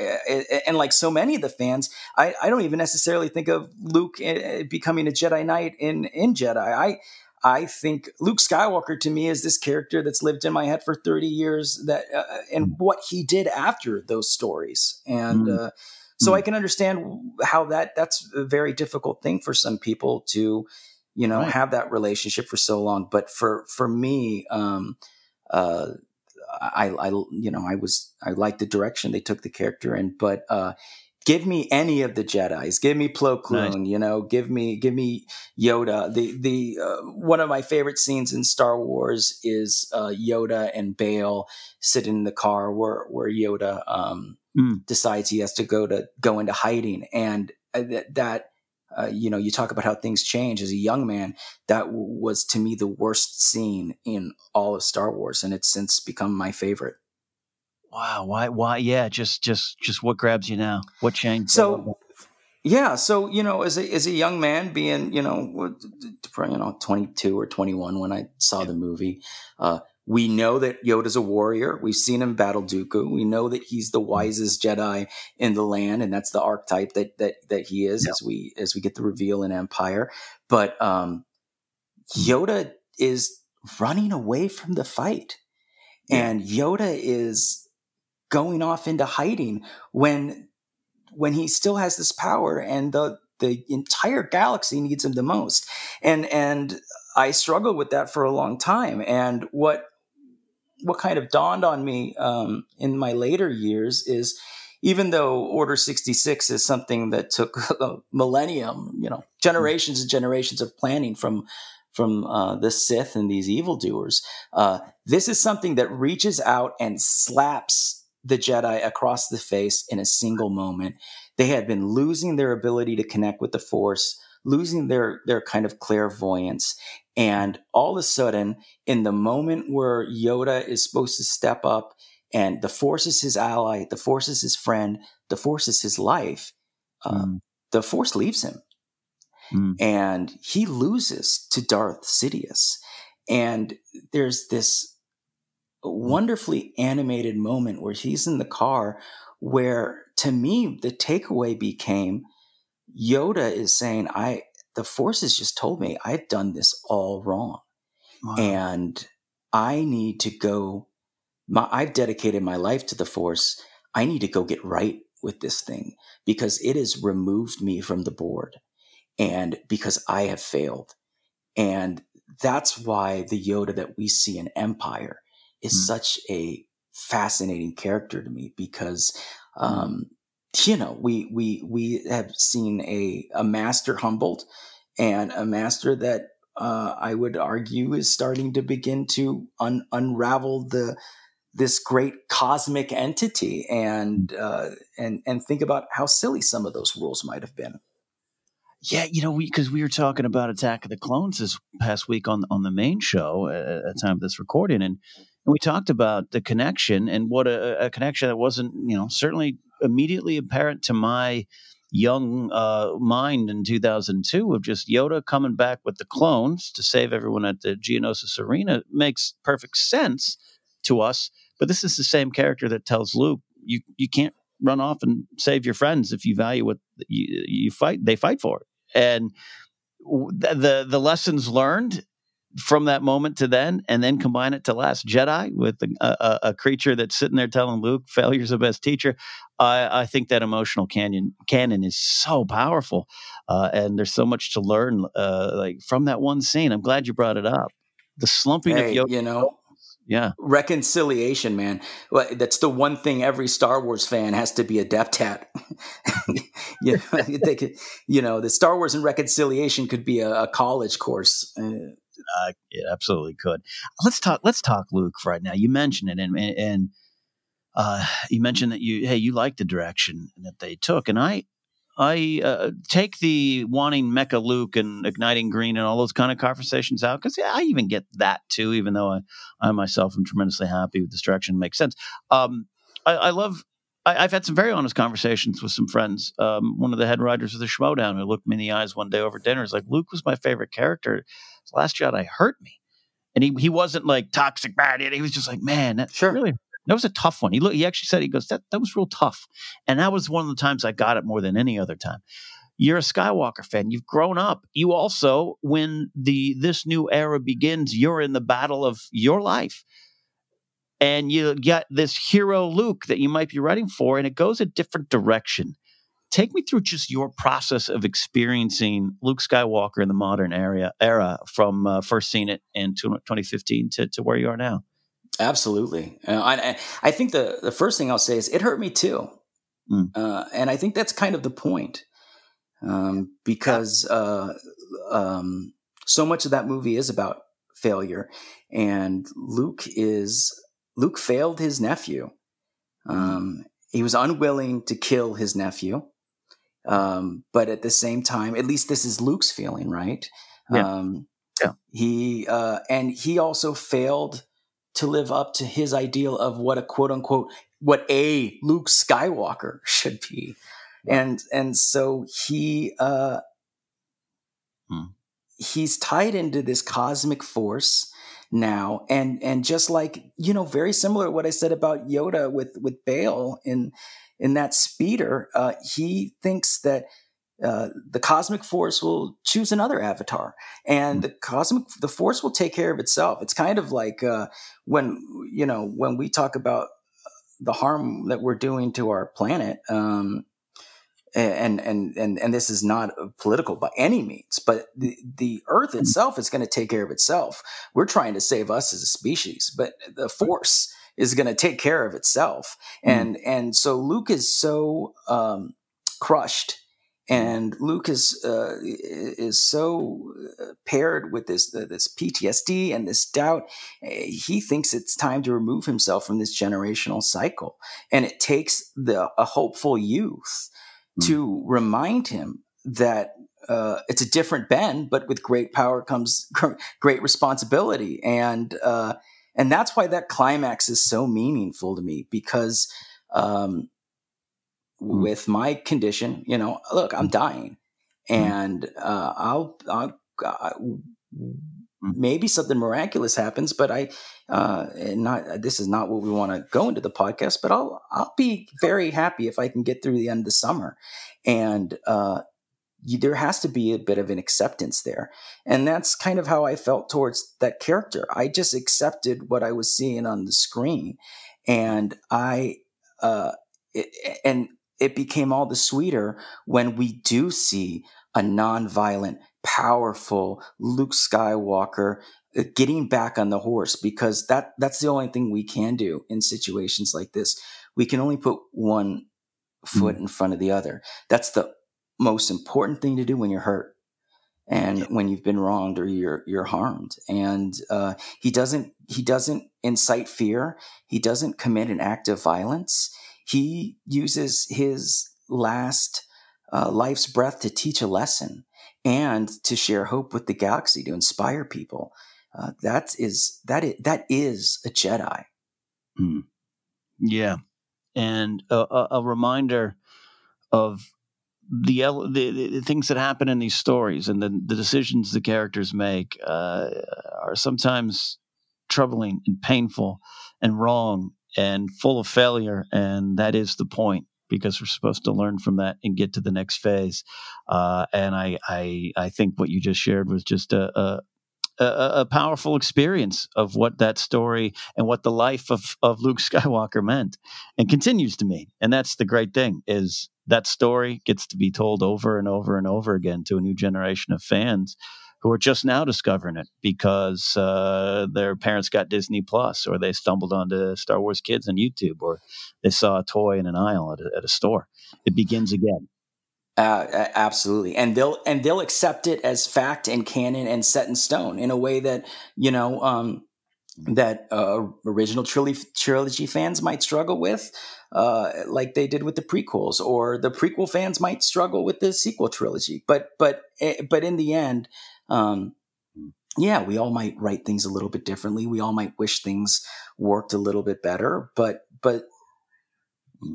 and, like so many of the fans, I, I don't even necessarily think of Luke eh, becoming a Jedi Knight in in Jedi. I I think Luke Skywalker to me is this character that's lived in my head for 30 years that uh, and hmm. what he did after those stories and mm. uh, so mm. I can understand how that that's a very difficult thing for some people to you know right. have that relationship for so long but for for me um uh I, I, you know, I was, I liked the direction they took the character in, but, uh, give me any of the Jedi's. Give me Plo Koon. Nice. You know, give me give me Yoda. The the uh, one of my favorite scenes in Star Wars is uh, Yoda and Bail sitting in the car where where Yoda um, mm. decides he has to go to go into hiding, and uh, that. that uh, you know, you talk about how things change as a young man. That w- was to me the worst scene in all of Star Wars, and it's since become my favorite. Wow. Why? Why? Yeah. Just, just, just what grabs you now? What changed? So, yeah. So you know, as a as a young man, being you know, you know, twenty two or twenty one when I saw the movie, uh, we know that Yoda's a warrior. We've seen him battle Dooku. We know that he's the mm-hmm. wisest Jedi in the land, and that's the archetype that that that he is yeah. as we as we get the reveal in Empire. But um, Yoda is running away from the fight, yeah. and Yoda is going off into hiding when when he still has this power and the the entire galaxy needs him the most and and i struggled with that for a long time and what what kind of dawned on me um, in my later years is even though order 66 is something that took a millennium you know generations and generations of planning from from uh, the Sith and these evildoers. Uh, this is something that reaches out and slaps the Jedi across the face in a single moment. They had been losing their ability to connect with the Force, losing their their kind of clairvoyance, and all of a sudden, in the moment where Yoda is supposed to step up, and the Force is his ally, the Force is his friend, the Force is his life, uh, mm. the Force leaves him, mm. and he loses to Darth Sidious. And there's this wonderfully animated moment where he's in the car where to me the takeaway became Yoda is saying I the forces just told me I've done this all wrong. Wow. And I need to go my, I've dedicated my life to the force. I need to go get right with this thing because it has removed me from the board and because I have failed. And that's why the Yoda that we see in Empire is mm. such a fascinating character to me because hmm. um, you know we we we have seen a a master humbled and a master that uh, I would argue is starting to begin to un- unravel the this great cosmic entity and uh, and and think about how silly some of those rules might have been. Yeah, you know, we because we, we, were talking about Attack of the Clones this past week on on the main show at, at the time of this recording, and, and we talked about the connection and what a, a, connection that wasn't, you know, certainly immediately apparent to my young uh, mind in 2002 of just Yoda coming back with the clones to save everyone at the Geonosis Arena makes perfect sense to us. But this is the same character that tells Luke, you you can't run off and save your friends if you value what you, you fight. They fight for it, and the the lessons learned from that moment to then, and then combine it to Last Jedi with a, a, a creature that's sitting there telling Luke, "Failure's the best teacher." I, I think that emotional canyon canon is so powerful, uh, and there's so much to learn uh, like from that one scene. I'm glad you brought it up. The slumping hey, of Yoda, you know, yeah reconciliation man that's the one thing every star wars fan has to be adept at you, know, they could, you know the star wars and reconciliation could be a, a college course uh, uh, it absolutely could let's talk let's talk luke right now you mentioned it and and uh, you mentioned that you hey you like the direction that they took and i I uh, take the wanting Mecha Luke and igniting green and all those kind of conversations out because yeah, I even get that too. Even though I, I myself am tremendously happy with this direction, it makes sense. Um, I, I, love. I, have had some very honest conversations with some friends. Um, one of the head writers of the Schmoedown who looked me in the eyes one day over dinner is like, "Luke was my favorite character. Last Jedi hurt me." And he, he wasn't like toxic bad. He was just like, man, that sure. really that was a tough one. He look, he actually said he goes that that was real tough, and that was one of the times I got it more than any other time. You're a Skywalker fan. You've grown up. You also, when the this new era begins, you're in the battle of your life, and you get this hero Luke that you might be writing for, and it goes a different direction. Take me through just your process of experiencing Luke Skywalker in the modern era, era from uh, first seeing it in 2015 to, to where you are now. Absolutely. Uh, I, I think the, the first thing I'll say is it hurt me too. Mm. Uh, and I think that's kind of the point. Um, because uh, um, so much of that movie is about failure. And Luke is, Luke failed his nephew. Hmm. Um, he was unwilling to kill his nephew. Um, but at the same time, at least this is Luke's feeling, right? Yeah. Um, yeah. He, uh, and he also failed to live up to his ideal of what a quote unquote what a Luke Skywalker should be. And and so he uh hmm. he's tied into this cosmic force now. And and just like you know very similar to what I said about Yoda with with Bail in in that speeder uh he thinks that uh, the cosmic force will choose another avatar. And mm-hmm. the cosmic the force will take care of itself. It's kind of like uh, when you know when we talk about the harm that we're doing to our planet um, and and and and this is not political by any means but the the earth mm-hmm. itself is going to take care of itself we're trying to save us as a species but the force is going to take care of itself mm. and and so luke is so um, crushed and Luke is uh, is so uh, paired with this uh, this PTSD and this doubt. Eh, he thinks it's time to remove himself from this generational cycle, and it takes the a hopeful youth mm. to remind him that uh, it's a different Ben, but with great power comes great responsibility, and uh, and that's why that climax is so meaningful to me because um, mm. with my condition, you know, look, I'm dying, mm. and uh, I'll, I'll, i mm. Maybe something miraculous happens, but I, uh, not this is not what we want to go into the podcast, but I'll I'll be very happy if I can get through the end of the summer, and uh, you, there has to be a bit of an acceptance there. And that's kind of how I felt towards that character. I just accepted what I was seeing on the screen. And I, uh, it, and it became all the sweeter when we do see a nonviolent, powerful Luke Skywalker uh, getting back on the horse because that that's the only thing we can do in situations like this. We can only put one foot mm. in front of the other. That's the most important thing to do when you're hurt and when you've been wronged or you're you're harmed. And uh, he doesn't he doesn't incite fear. He doesn't commit an act of violence. He uses his last uh, life's breath to teach a lesson and to share hope with the galaxy to inspire people. Uh, that is that is that is a Jedi. Mm. Yeah, and a, a, reminder of the, the, the things that happen in these stories and the, the decisions the characters make uh, are sometimes troubling and painful and wrong and full of failure, and that is the point because we're supposed to learn from that and get to the next phase. Uh, and I, I, I think what you just shared was just a, a a, a, powerful experience of what that story and what the life of, of Luke Skywalker meant and continues to mean. And that's the great thing is that story gets to be told over and over and over again to a new generation of fans who are just now discovering it because uh, their parents got Disney Plus, or they stumbled onto Star Wars Kids on YouTube, or they saw a toy in an aisle at a, at a store. It begins again. Uh, absolutely, and they'll and they'll accept it as fact and canon and set in stone in a way that you know um, that uh, original trilogy trilogy fans might struggle with, uh, like they did with the prequels, or the prequel fans might struggle with the sequel trilogy. But but eh, but in the end, um, yeah, we all might write things a little bit differently. We all might wish things worked a little bit better. But but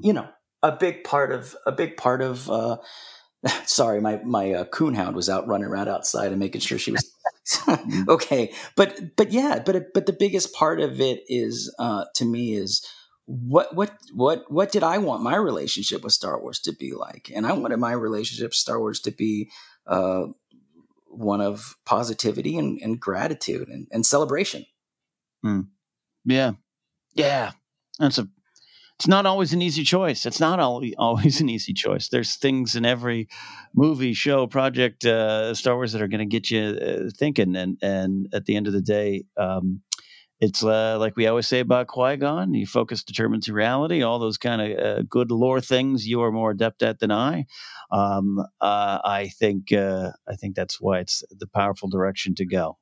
you know, a big part of a big part of uh, sorry my my uh, coonhound was out running around outside and making sure she was okay but but yeah but but the biggest part of it is uh, to me is what what what what did i want my relationship with star wars to be like and i wanted my relationship with star wars to be uh, one of positivity and, and gratitude and, and celebration mm. yeah yeah that's a it's not always an easy choice. It's not always an easy choice. There's things in every movie, show, project, uh, Star Wars that are going to get you uh, thinking. And and at the end of the day, um, it's uh, like we always say about Qui Gon: you focus determines reality. All those kind of uh, good lore things you are more adept at than I. Um, uh, I think uh, I think that's why it's the powerful direction to go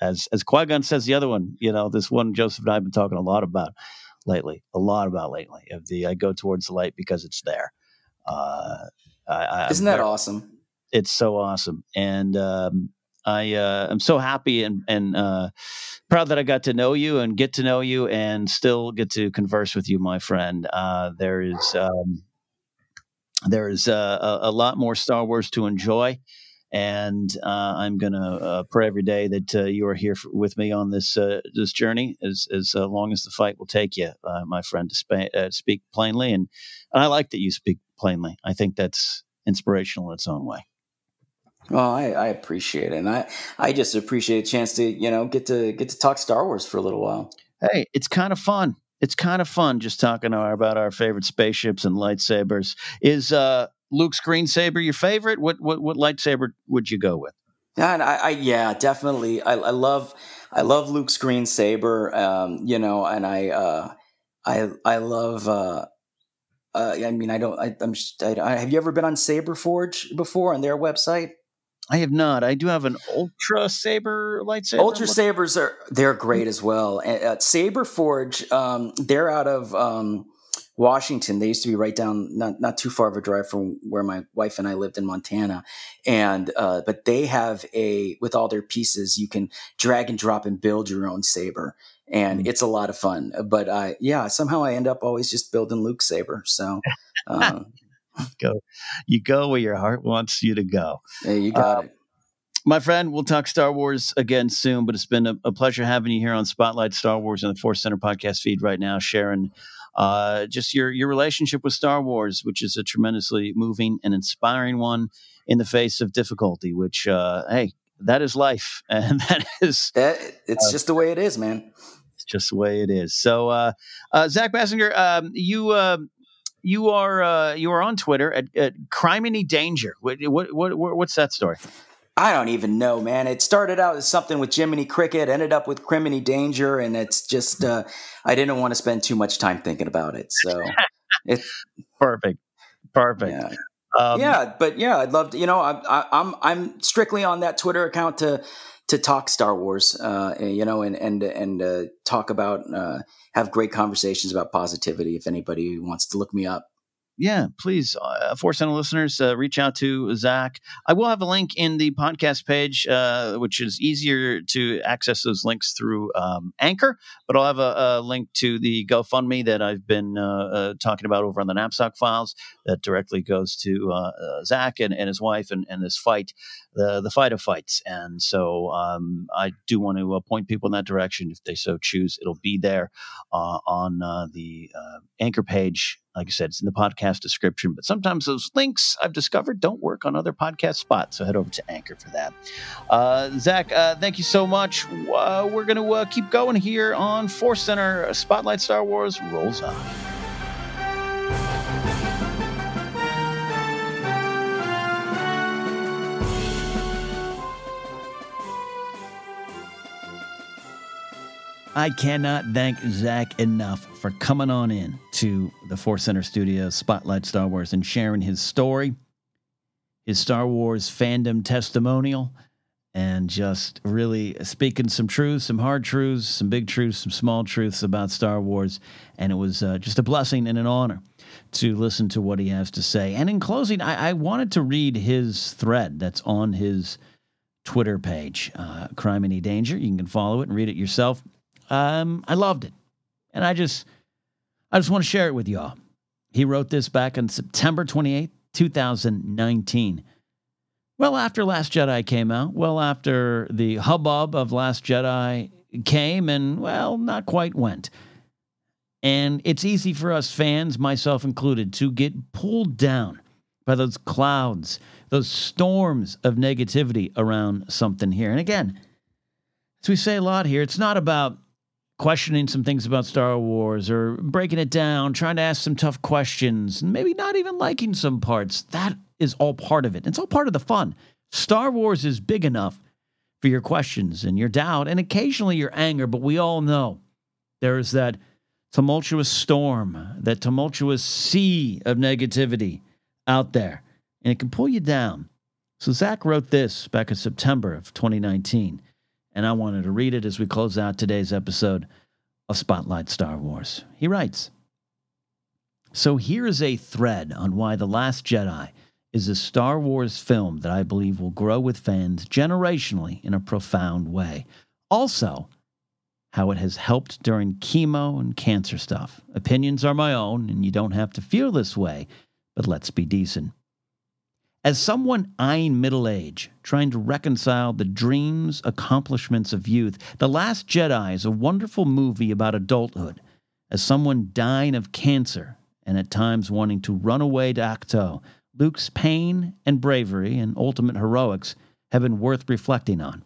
as as Qui Gon says, the other one, you know, this one Joseph and I have been talking a lot about lately, a lot about lately. Of the I go towards the light because it's there. Uh, I, Isn't that awesome? It's so awesome, and um, I uh, am so happy and and uh, proud that I got to know you and get to know you and still get to converse with you, my friend. Uh, there is um, there is uh, a, a, lot more Star Wars to enjoy and uh, I'm going to uh, pray every day that uh, you are here for, with me on this uh, this journey as as uh, long as the fight will take you, uh, my friend, to sp- speak plainly. And, and I like that you speak plainly. I think that's inspirational in its own way. Well, I, I appreciate it, and I I just appreciate a chance to you know get to get to talk Star Wars for a little while. Hey, it's kind of fun. It's kind of fun just talking about our favorite spaceships and lightsabers. Is uh Luke's green saber your favorite? What what what lightsaber would you go with? Yeah, I, I, yeah, definitely. I, I, love I love Luke's green saber. Um, you know, and I uh, I I love. Uh, uh, I mean, I don't. I, am I, have you ever been on Saber Forge before on their website? I have not. I do have an Ultra Saber lightsaber. Ultra Sabers are they're great as well. Uh, Saber Forge, um, they're out of. Um, Washington. They used to be right down, not not too far of a drive from where my wife and I lived in Montana. And uh, but they have a with all their pieces, you can drag and drop and build your own saber, and mm-hmm. it's a lot of fun. But I, yeah, somehow I end up always just building Luke's saber. So. Um, go, you go where your heart wants you to go. Yeah, you got uh, it my friend, we'll talk Star Wars again soon, but it's been a, a, pleasure having you here on Spotlight Star Wars and the Force Center podcast feed right now, sharing uh, just your your relationship with Star Wars, which is a tremendously moving and inspiring one in the face of difficulty. Which, uh, hey, that is life, and that is that, it's uh, just the way it is, man. It's just the way it is. So, uh, uh, Zach Basinger, um, you uh, you are uh, you are on Twitter at, at Criminy Danger. What, what, what what's that story? I don't even know, man. It started out as something with Jiminy Cricket, ended up with Criminy Danger, and it's just uh, I didn't want to spend too much time thinking about it. So it's perfect, perfect. Yeah. Um, yeah, but yeah, I'd love to. You know, I, I, I'm I'm strictly on that Twitter account to to talk Star Wars, uh, you know, and and and uh, talk about uh, have great conversations about positivity. If anybody wants to look me up, yeah, please, uh, Force Center listeners, uh, reach out to Zach. I will have a link in the podcast page, uh, which is easier to access those links through um, Anchor, but I'll have a, a, link to the GoFundMe that I've been uh, uh, talking about over on the Knapsack Files that directly goes to uh, Zach and, and, his wife and, and, this fight, the, the fight of fights. And so um, I do want to point people in that direction if they so choose. It'll be there on the Anchor page like I said, it's in the podcast description, but sometimes those links I've discovered don't work on other podcast spots. So head over to Anchor for that. Uh, Zach, uh, thank you so much. Uh, we're going to uh, keep going here on Force Center. Spotlight Star Wars rolls on. I cannot thank Zach enough for coming on in to the Force Center Studios, Spotlight Star Wars, and sharing his story, his Star Wars fandom testimonial, and just really speaking some truths, some hard truths, some big truths, some small truths about Star Wars. And it was uh, just a blessing and an honor to listen to what he has to say. And in closing, I, I wanted to read his thread that's on his Twitter page, uh, Criminy Danger. You can follow it and read it yourself. Um, I loved it. And I just I just want to share it with y'all. He wrote this back on September 28th, 2019. Well, after Last Jedi came out, well, after the hubbub of Last Jedi came and, well, not quite went. And it's easy for us fans, myself included, to get pulled down by those clouds, those storms of negativity around something here. And again, as we say a lot here, it's not about questioning some things about Star Wars or breaking it down, trying to ask some tough questions, and maybe not even liking some parts. That is all part of it. It's all part of the fun. Star Wars is big enough for your questions and your doubt and occasionally your anger, but we all know there's that tumultuous storm, that tumultuous sea of negativity out there, and it can pull you down. So Zach wrote this back in September of 2019 and I wanted to read it as we close out today's episode of Spotlight Star Wars. He writes So here is a thread on why The Last Jedi is a Star Wars film that I believe will grow with fans generationally in a profound way. Also, how it has helped during chemo and cancer stuff. Opinions are my own, and you don't have to feel this way, but let's be decent. As someone eyeing middle age, trying to reconcile the dreams, accomplishments of youth, The Last Jedi is a wonderful movie about adulthood. As someone dying of cancer and at times wanting to run away to Ahch-To, Luke's pain and bravery and ultimate heroics have been worth reflecting on.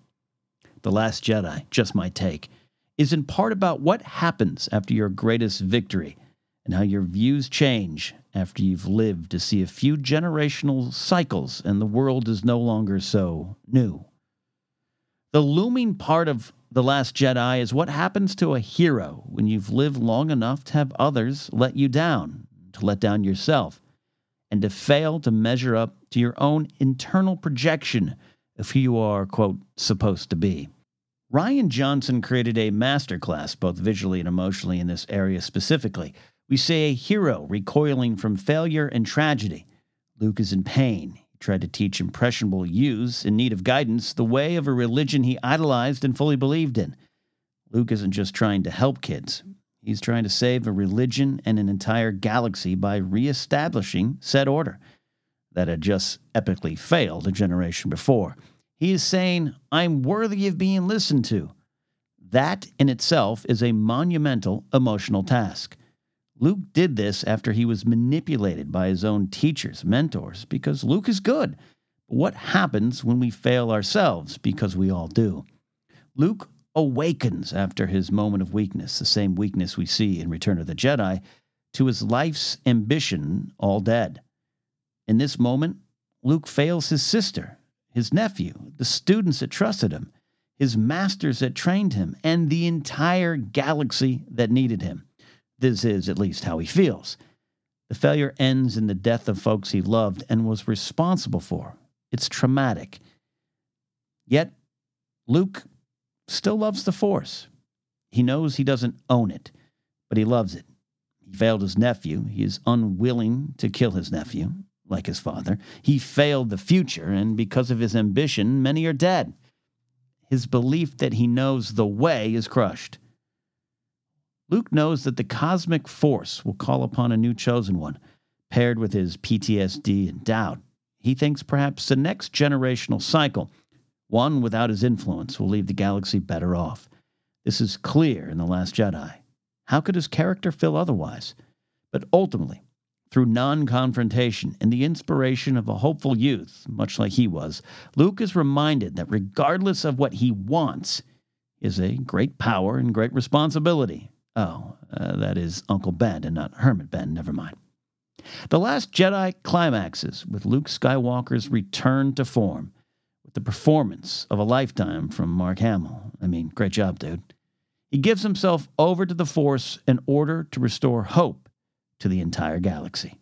The Last Jedi, just my take, is in part about what happens after your greatest victory and how your views change after you've lived to see a few generational cycles and the world is no longer so new. The looming part of The Last Jedi is what happens to a hero when you've lived long enough to have others let you down, to let down yourself, and to fail to measure up to your own internal projection of who you are, quote, supposed to be. Rian Johnson created a masterclass, both visually and emotionally, in this area specifically. We see a hero recoiling from failure and tragedy. Luke is in pain. He tried to teach impressionable youths in need of guidance the way of a religion he idolized and fully believed in. Luke isn't just trying to help kids, he's trying to save a religion and an entire galaxy by reestablishing said order that had just epically failed a generation before. He is saying, I'm worthy of being listened to. That in itself is a monumental emotional task. Luke did this after he was manipulated by his own teachers, mentors, because Luke is good. But what happens when we fail ourselves? Because we all do. Luke awakens after his moment of weakness, the same weakness we see in Return of the Jedi, to his life's ambition all dead. In this moment, Luke fails his sister, his nephew, the students that trusted him, his masters that trained him, and the entire galaxy that needed him. This is at least how he feels. The failure ends in the death of folks he loved and was responsible for. It's traumatic. Yet, Luke still loves the Force. He knows he doesn't own it, but he loves it. He failed his nephew. He is unwilling to kill his nephew, like his father. He failed the future, and because of his ambition, many are dead. His belief that he knows the way is crushed. Luke knows that the cosmic force will call upon a new chosen one, paired with his PTSD and doubt. He thinks perhaps the next generational cycle, one without his influence, will leave the galaxy better off. This is clear in The Last Jedi. How could his character feel otherwise? But ultimately, through non confrontation and the inspiration of a hopeful youth, much like he was, Luke is reminded that regardless of what he wants, is a great power and great responsibility. Oh, uh, that is Uncle Ben and not Hermit Ben, never mind. The Last Jedi climaxes with Luke Skywalker's return to form, with the performance of a lifetime from Mark Hamill. I mean, great job, dude. He gives himself over to the Force in order to restore hope to the entire galaxy.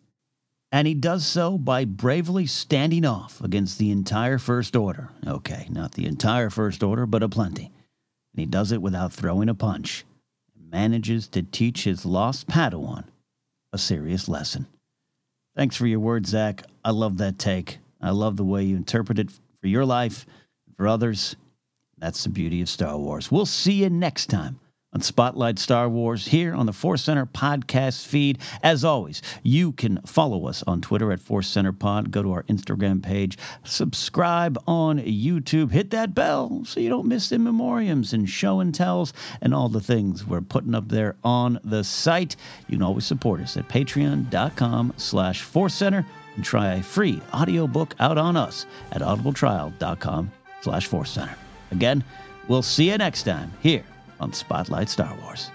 And he does so by bravely standing off against the entire First Order. Okay, not the entire First Order, but a plenty. And he does it without throwing a punch manages to teach his lost Padawan a serious lesson. Thanks for your words, Zach. I love that take. I love the way you interpret it for your life, for others. That's the beauty of Star Wars. We'll see you next time on Spotlight Star Wars here on the Force Center podcast feed. As always, you can follow us on Twitter at Force Center Pod. Go to our Instagram page, subscribe on YouTube, hit that bell so you don't miss the memoriams and show and tells and all the things we're putting up there on the site. You can always support us at patreon.com slash Force Center and try a free audiobook out on us at audibletrial.com slash Force Center. Again, we'll see you next time here on Spotlight Star Wars.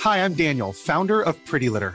Hi, I'm Daniel, founder of Pretty Litter.